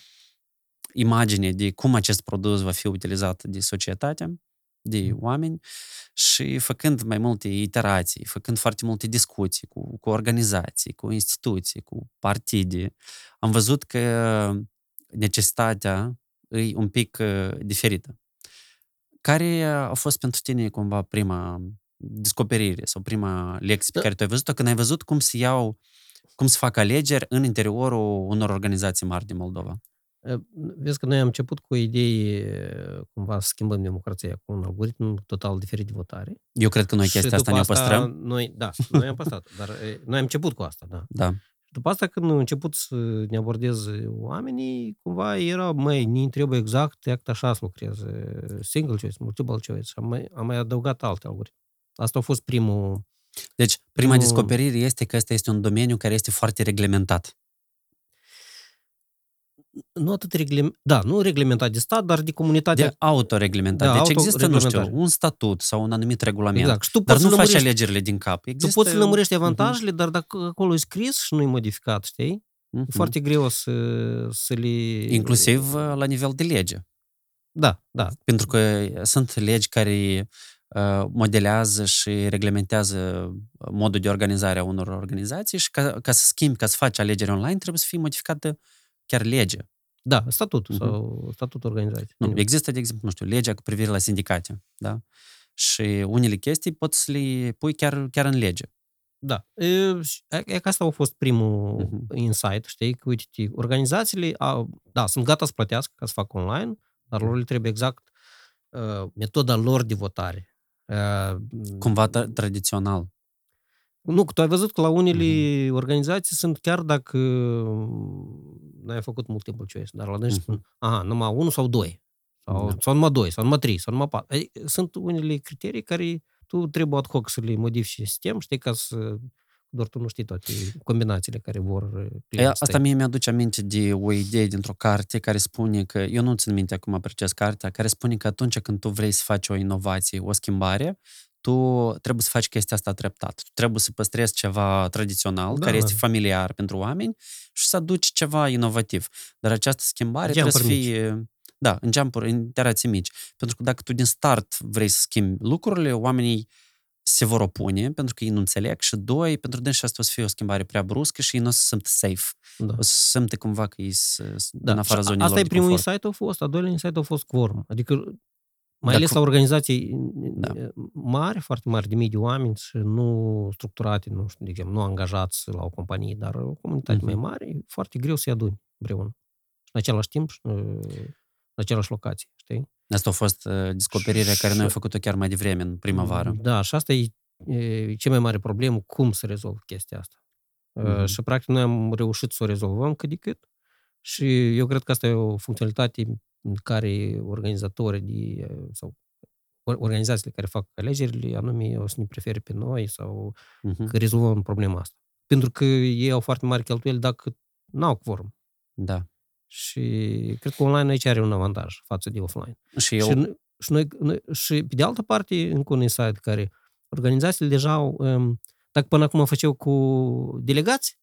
imagine de cum acest produs va fi utilizat de societate, de oameni și făcând mai multe iterații, făcând foarte multe discuții cu, cu organizații, cu instituții, cu partide, am văzut că necesitatea e un pic uh, diferită. Care a fost pentru tine cumva prima descoperire sau prima lecție pe care tu ai văzut-o când ai văzut cum se iau, cum se fac alegeri în interiorul unor organizații mari din Moldova? Vezi că noi am început cu idei cumva să schimbăm democrația cu un algoritm total diferit de votare. Eu cred că noi chestia asta ne păstrăm. Noi, da, noi am păstrat, dar noi am început cu asta, da. Da. După asta, când am început să ne abordeze oamenii, cumva era, mai ne trebuie exact, exact așa să lucreze, single choice, multiple choice, și am mai, am mai adăugat alte algoritmi. Asta a fost primul... Deci, prima primul... descoperire este că ăsta este un domeniu care este foarte reglementat nu atât reglementat, da, nu reglementat de stat, dar de comunitate. De autoreglementat. Da, deci există, nu știu, un statut sau un anumit regulament. Exact. Și tu dar nu faci alegerile din cap. Există... Tu poți să lămurești avantajele, uh-huh. dar dacă acolo e scris și nu e modificat, știi? Uh-huh. E foarte greu să, să le... Inclusiv uh, la nivel de lege. Da, da. Pentru că sunt legi care uh, modelează și reglementează modul de organizare a unor organizații și ca, ca să schimbi, ca să faci alegeri online, trebuie să fie modificată chiar lege. Da, statutul uh-huh. sau statutul organizației. Nu, există, de exemplu, nu știu, legea cu privire la sindicate, da? Și unele chestii poți să le pui chiar, chiar în lege. Da. E, e că asta a fost primul uh-huh. insight, știi? Că, uite, organizațiile, au, da, sunt gata să plătească ca să facă online, dar lor le trebuie exact uh, metoda lor de votare. Uh, Cumva tradițional. Nu, tu ai văzut că la unele uh-huh. organizații sunt chiar dacă n-ai făcut multiple choice, dar la dânsi uh-huh. spun, aha, numai unul sau doi, sau, da. sau numai doi, sau numai trei, sau numai patru. Sunt unele criterii care tu trebuie ad hoc să le modifici sistem, știi, ca să doar tu nu știi toate combinațiile care vor e, Asta mie mi-aduce aminte de o idee dintr-o carte care spune că, eu nu țin minte acum precis cartea, care spune că atunci când tu vrei să faci o inovație, o schimbare, tu trebuie să faci chestia asta treptat. Tu trebuie să păstrezi ceva tradițional, da, care este familiar pentru oameni și să aduci ceva inovativ. Dar această schimbare trebuie să fie... Mici. Da, în jumpuri, în iterații mici. Pentru că dacă tu din start vrei să schimbi lucrurile, oamenii se vor opune pentru că ei nu înțeleg și doi, pentru dânsi asta o să fie o schimbare prea bruscă și ei nu o să se simtă safe. Da. O să se simte cumva că ei sunt da. în afara zonei Asta e primul insight a fost, a doilea insight a fost quorum. Adică mai ales la organizații da. mari, foarte mari, de mii de oameni și nu structurate, nu știu, de exemplu, nu angajați la o companie, dar o comunitate uh-huh. mai mare, e foarte greu să-i aduni împreună. Și în același timp, în același locație, știi? Asta a fost uh, descoperirea care noi am făcut-o chiar mai devreme, în primăvară. Da, și asta e, e cea mai mare problemă, cum să rezolv chestia asta. Uh-huh. Și, practic, noi am reușit să o rezolvăm cât de cât. Și eu cred că asta e o funcționalitate în care organizatorii de, sau organizațiile care fac alegerile anume o să ne prefere pe noi sau uh-huh. că rezolvăm problema asta. Pentru că ei au foarte mari cheltuieli dacă n-au quorum. Da. Și cred că online aici are un avantaj față de offline. Și eu... Și, și, noi, noi, și pe de altă parte, încă un insight care organizațiile deja au, um, dacă până acum făceau cu delegați,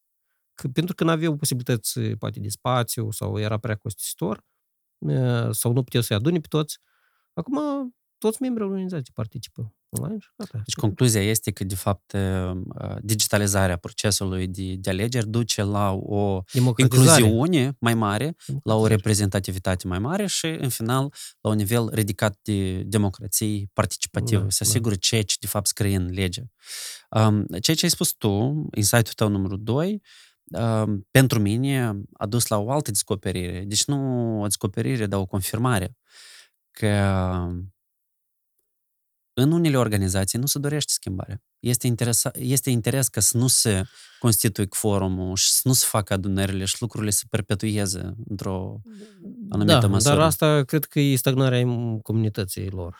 că, pentru că nu aveau posibilități poate de spațiu sau era prea costisitor, sau nu puteau să-i adune pe toți. Acum toți membrii organizației participă online și gata. Deci concluzia este că, de fapt, digitalizarea procesului de, de alegeri duce la o incluziune mai mare, la o reprezentativitate mai mare și, în final, la un nivel ridicat de democrație participativă. Da, să asigură da. ceea ce, de fapt, scrie în lege. Um, ceea ce ai spus tu, insight-ul tău numărul 2, pentru mine a dus la o altă descoperire. Deci nu o descoperire, dar o confirmare. Că în unele organizații nu se dorește schimbare. Este, interesa, este interes ca să nu se constituie forumul și să nu se facă adunările și lucrurile să perpetueze într-o anumită da, măsură. dar asta cred că e stagnarea comunității lor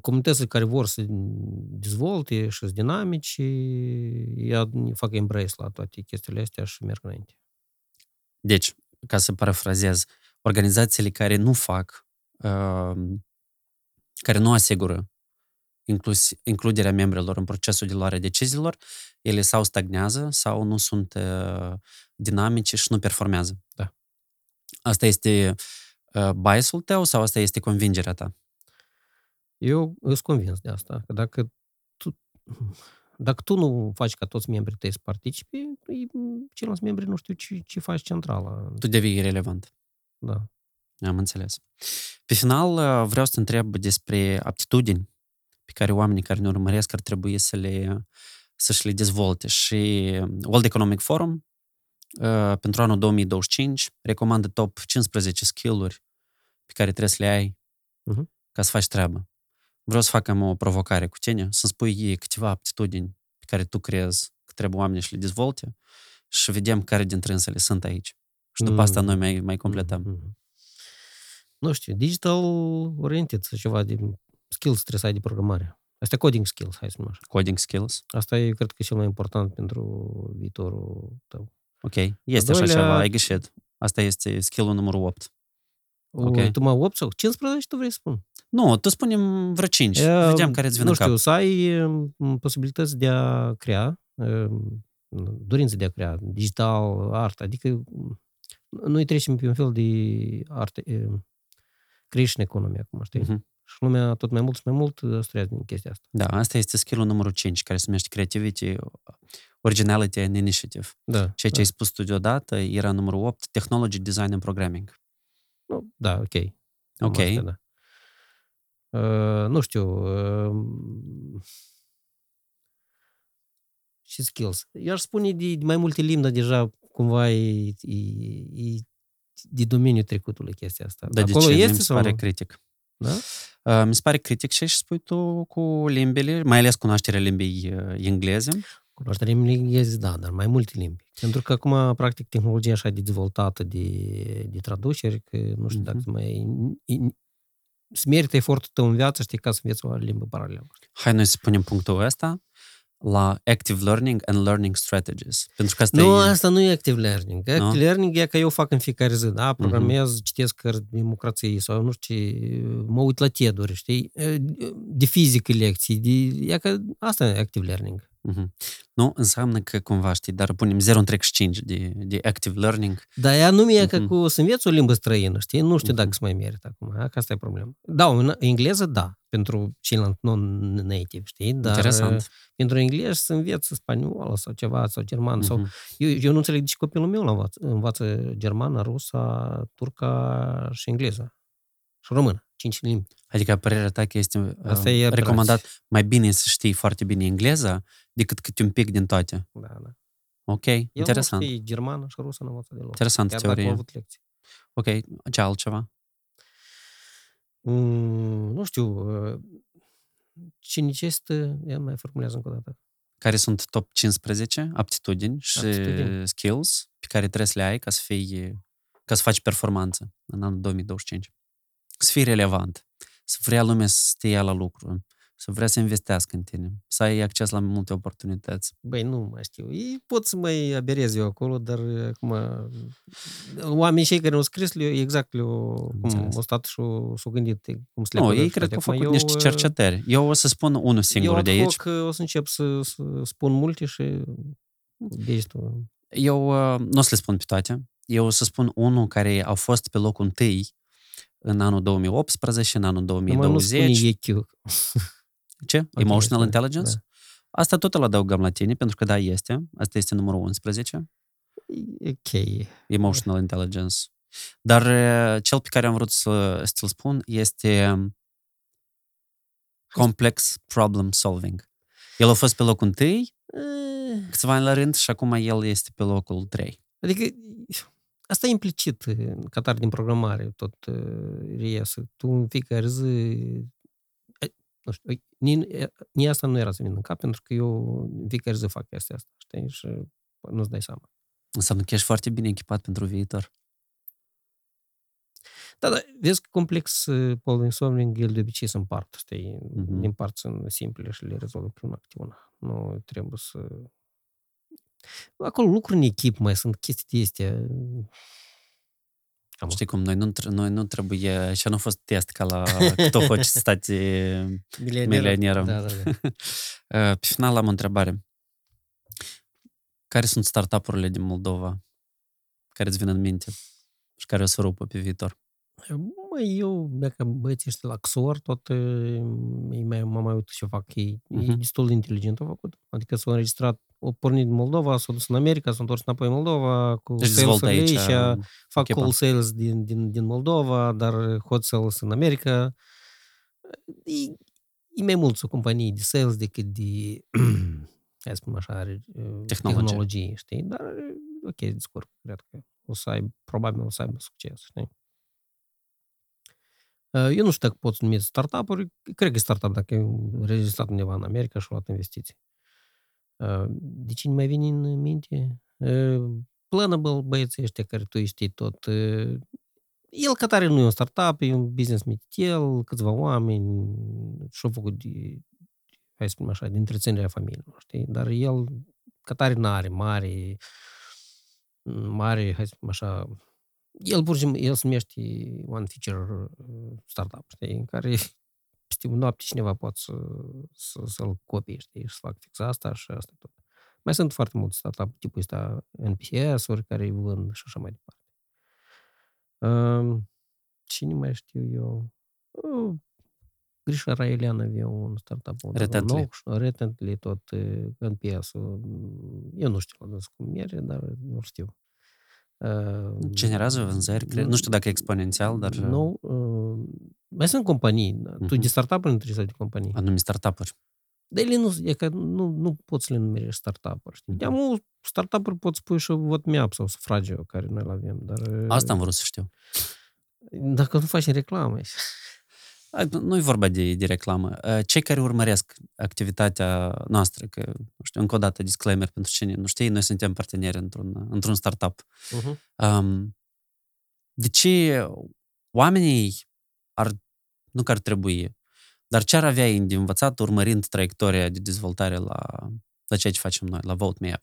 comunitățile care vor să dezvolte și să dinamici, ea fac embrace la toate chestiile astea și merg înainte. Deci, ca să parafrazez, organizațiile care nu fac, uh, care nu asigură inclus, includerea membrilor în procesul de luare deciziilor, ele sau stagnează sau nu sunt uh, dinamice și nu performează. Da. Asta este uh, biasul tău sau asta este convingerea ta? Eu sunt convins de asta, că dacă tu, dacă tu nu faci ca toți membrii tăi să participe, ceilalți membri nu știu ce, ce faci centrala. Tu devii irrelevant. Da. Am înțeles. Pe final, vreau să te întreb despre aptitudini pe care oamenii care ne urmăresc ar trebui să le, să-și le dezvolte. Și World Economic Forum, uh, pentru anul 2025, recomandă top 15 skill-uri pe care trebuie să le ai Mhm. ca să faci treabă. Vreau să facem o provocare cu tine, să-mi spui câteva aptitudini pe care tu crezi că trebuie oamenii să le dezvolte și vedem care dintre însele sunt aici. Și după asta Mm. noi mai, mai completăm. Mhm. Nu știu, digital oriented sau ceva de skills trebuie să ai de programare. Asta coding skills, hai să spunem așa. Coding skills. Asta e, cred că, cel mai important pentru viitorul tău. Ok, este așa doilea- ceva, ai greșit. Asta este skill-ul numărul 8. O, Ok. Tu mă 8 sau 15 tu vrei să spun? Nu, tu spunem vreo 5. E, Vedem care îți vine Nu în cap. știu, să ai um, posibilități de a crea, um, dorință de a crea, digital, artă, adică um, noi trecem pe un fel de artă, um, creation economy acum, știi? Mhm. Și lumea tot mai mult și mai mult studiază din chestia asta. Da, asta este skill-ul numărul 5, care se numește Creativity, Originality and Initiative. Da. Ceea ce da. ai spus tu deodată era numărul 8, Technology, Design and Programming. Nu, da, ok. Cam Ok. Astea, da. Uh, nu știu. Uh, și skills. Eu aș spune de, de mai multe limbi, dar deja cumva e, e, e de domeniul trecutului chestia asta. Dar de Acolo ce? este Mi se sau pare nu? critic. Da? Uh, mi se pare critic și și spui tu cu limbile, mai ales cunoașterea limbii uh, engleze. Cunoașterea limbii engleze, da, dar mai multe limbi. Pentru că acum, practic, tehnologia așa de dezvoltată de, de traduceri, că nu știu dacă Mhm. mai... Se merită efortul tău în viață, știi, ca să înveți o limbă paralelă. Hai noi să punem punctul ăsta la Active Learning and Learning Strategies. Pentru că asta Nu, e... asta nu e active learning. Active Nu? learning e că eu fac în fiecare zi, da? Programez, citesc cărți de democrație sau nu știu ce, mă uit la TED-uri, știi? De fizică lecții, de... E că asta e active learning. Mhm. Nu, înseamnă că cumva, știi, dar punem 0,35 de, de Active Learning. Dar ea nu e că Mhm. cu să înveți o limbă străină, știi? Nu știu Mhm. dacă se mai merită acum, că asta e problema. Da, în engleză, da, pentru ceilalți non-native, știi? Dar Interesant. uh, pentru engleză să înveți spaniolă sau ceva, sau german, sau Mhm. Eu, eu nu înțeleg de ce copilul meu învață, învață germană, rusa, turca și engleză. Și română. Cinci limbi. Adică părerea ta că este Asta uh, e recomandat mai bine să știi foarte bine engleza decât câte un pic din toate. Da, da. Ok, El interesant. nu știe germană și rusă nu învață deloc. Interesant Chiar dacă au teorie. avut lecții. Ok, ce altceva? Mm, nu știu, uh, ce necesită, ea mai formulează încă o dată. Care sunt top 15 aptitudini și Aptitudini. skills pe care trebuie să le ai ca să fii, ca să faci performanță în anul 2025. Să fii relevant, să vrea lumea să te ia la lucru, să vrea să investească în tine, să ai acces la multe oportunități. Băi, nu mai știu. Ei pot să mai aberez eu acolo, dar uh, acum oamenii cei care au scris le exact le cum Înțeles. au stat și au s-au gândit cum să le Nu, acordă ei și cred că au toate. făcut Acum niște eu, uh, cercetări. Eu o să spun unul singur eu de ad aici. hoc, uh, o să încep să, să spun multe și degetul. Eu uh, nu o să le spun pe toate. Eu o să spun unul care au fost pe locul întâi în anul 2018 și în anul Numai nu spune 2020. EQ. Ce? Ok, Emotional spune, Intelligence? da. Asta tot îl adăugăm la tine, pentru că da, este. Asta este numărul 11. Ok. Emotional Intelligence. Dar uh, cel pe care am vrut să să ți-l spun este um, Complex Problem Solving. El a fost pe locul întâi Eh, câțiva ani la rând și acum el este pe locul 3. Adică asta e implicit în catar din programare, tot uh, reiese. Tu în fiecare zi eh, nu știu, ui, ni, ni asta nu era să vin în cap, pentru că eu în fiecare zi fac chestia asta, știi? Și nu-ți dai seama. Înseamnă că ești foarte bine echipat pentru viitor. Da, da, vezi că complex uh, problem solving, el de obicei se împart, știi? Mhm. Din part sunt simple și le rezolvă prin acte una. Nu trebuie să... Acolo lucruri în echipă mai sunt chestii de astea. Cam Știi cum, noi nu, tr- noi nu trebuie, și nu a fost test ca la кто хочет стать uh, milionerul. Da, da, da. Uh, Pe final am o întrebare. Care sunt startup-urile din Moldova care îți vin în minte și care o să rupă pe viitor? Mă, eu, dacă băieții ăștia la XOR, tot uh, ei mai, mă mai uit ce fac ei. E Mhm. destul de inteligent au făcut. Adică s-au înregistrat, au pornit din Moldova, s-au dus în America, s-au întors înapoi în Moldova, cu Deci dezvoltă sales-urile aici ei și uh, fac echipa. call sales din, din, din Moldova, dar hot sales în America. E, e mai mult o companie de sales decât de, hai să spun așa, Tehnologie. tehnologie, știi? Dar, ok, descurc, cred că o să aibă, probabil o să aibă succes, știi? Uh, Eu nu știu dacă pot să numesc startup-uri, cred că e startup dacă e registrat undeva în America și a luat investiții. Uh, De cine mai vine în minte? Uh, Planable, băieții ăștia care tu îi știi tot. Uh, El, ca tare, nu e un startup, e un business mititel, câțiva oameni și-au făcut de, hai să spunem așa, de întreținerea familiilor, știi? Dar el, ca tare, n-are mare, mare, hai să spunem așa, el pur și simplu, el se numește One Feature uh, Startup, știi, în care peste o noapte cineva poate să, să, să-l copie, știi, și să facă fix asta și asta tot. Mai sunt foarte multe startup tipul ăsta NPS-uri care îi vând și așa mai departe. Um, cine mai știu eu? Uh, Grisha Raelian avea un startup undeva Retently. nou, și Retently, tot uh, NPS-ul. Eu nu știu la dâns cum merge, dar nu știu. Uh, Generează vânzări, cred. Nu știu dacă e exponențial, dar Nu. uh, Mai sunt companii. Tu Mhm. de startup-uri nu trebuie să de companii. anumite startup-uri. Dar ele nu, e că nu, nu poți să le numerești startup-uri. știi? Mhm. De-amu startup-uri poți spui și WhatsApp sau Sufragio, care noi l-avem, dar... uh, Asta am vrut să știu. Dacă nu faci reclamă. A, nu- Nu e vorba de, de reclamă. Uh, Cei care urmăresc activitatea noastră, că, nu știu, încă o dată disclaimer pentru cine nu știe, noi suntem parteneri într-un, într-un startup. Uh-huh. Um, de ce oamenii ar, nu că ar trebui, dar ce ar avea ei de învățat urmărind traiectoria de dezvoltare la, la ceea ce facem noi, la Vote Me Up?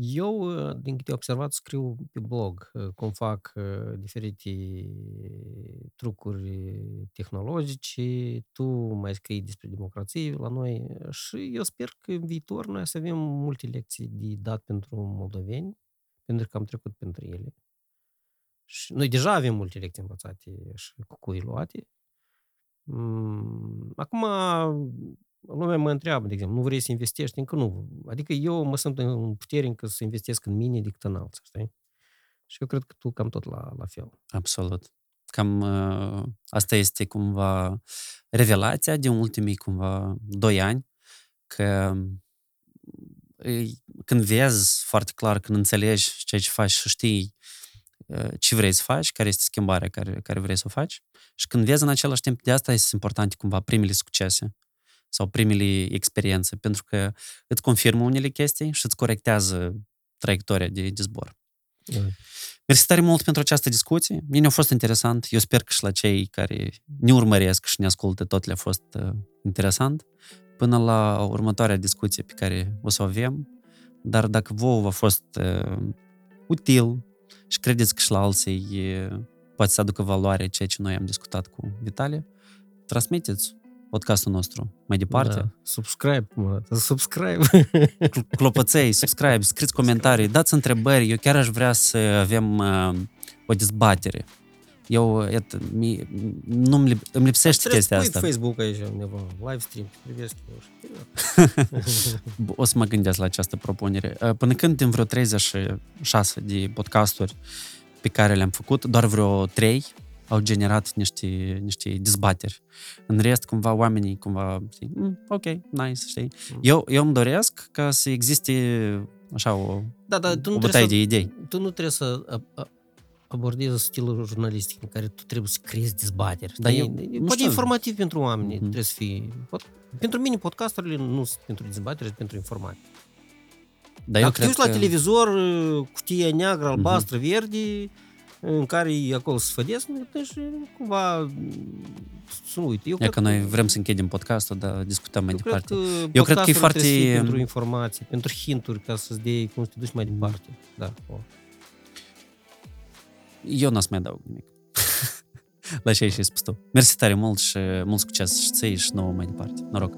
Eu, uh, din câte am observat, scriu pe blog uh, cum fac uh, diferite trucuri tehnologice, tu mai scrii despre democrație la noi și eu sper că în viitor noi să avem multe lecții de dat pentru moldoveni, pentru că am trecut pentru ele. Și noi deja avem multe lecții învățate și cu cui luate. Mm, Acum, lumea mă întreabă, de exemplu, nu vrei să investești? Încă nu. Adică eu mă simt în putere încă să investesc în mine decât în alții, știi? Și eu cred că tu cam tot la, la fel. Absolut. Cam uh, asta este cumva revelația din ultimii cumva doi ani, că îi- când vezi foarte clar, când înțelegi ceea ce faci și știi uh, ce vrei să faci, care este schimbarea care, care vrei să o faci și când vezi în același timp, de asta este importante cumva primele succese sau primele experiențe, pentru că îți confirmă unele chestii și îți corectează traiectoria de, de zbor. Mersi tare mult pentru această discuție. Mie a fost interesant. Eu sper că și la cei care ne urmăresc și ne ascultă tot le-a fost uh, interesant. Până la următoarea discuție pe care o să o avem. Dar dacă vouă v-a fost uh, util și credeți că și la alții uh, poate să aducă valoare ceea ce noi am discutat cu Vitalie, transmiteți podcastul nostru mai departe. Da. Subscribe, mă, subscribe. Cl- clopoței, subscribe, scriți comentarii, dați întrebări. Eu chiar aș vrea să avem uh, o dezbatere. Eu, iată, mi, nu îmi, îmi lipsește Trebuie să chestia pui asta. pe Facebook aici undeva, live stream, privesc eu și... O să mă gândesc la această propunere. Uh, Până când din vreo 36 de podcasturi pe care le-am făcut, doar vreo 3 au generat niște, niște dezbateri. În rest, cumva, oamenii, cumva, știi, mm, ok, nice, știi? Mm. Eu, eu îmi doresc ca să existe așa o, Da, dar tu nu o trebuie bătaie să, de idei. tu nu trebuie să a- a- abordezi stilul jurnalistic în care tu trebuie să creezi dezbateri. Dar știi? eu- nu Poate știu. informativ pentru oameni Mhm. trebuie să fie... Pot, pentru mine podcasturile nu sunt pentru dezbatere, sunt pentru informare. Dar eu Dacă te cred uiți la că... televizor, cutie neagră, albastră, verde, în care e acolo sfădesc, deci cumva să nu uite. Eu E că noi vrem să închidem podcastul, dar discutăm mai eu cred departe. că Eu cred că e podcasturile foarte- trebuie să fie pentru informații, pentru hinturi, ca să-ți dea cum să te duci mai departe. Da. O. Eu n-o să mai adaug nimic. la ce ai și spus tu. Mersi tare mult și mult succes și ție și nouă mai departe. Noroc!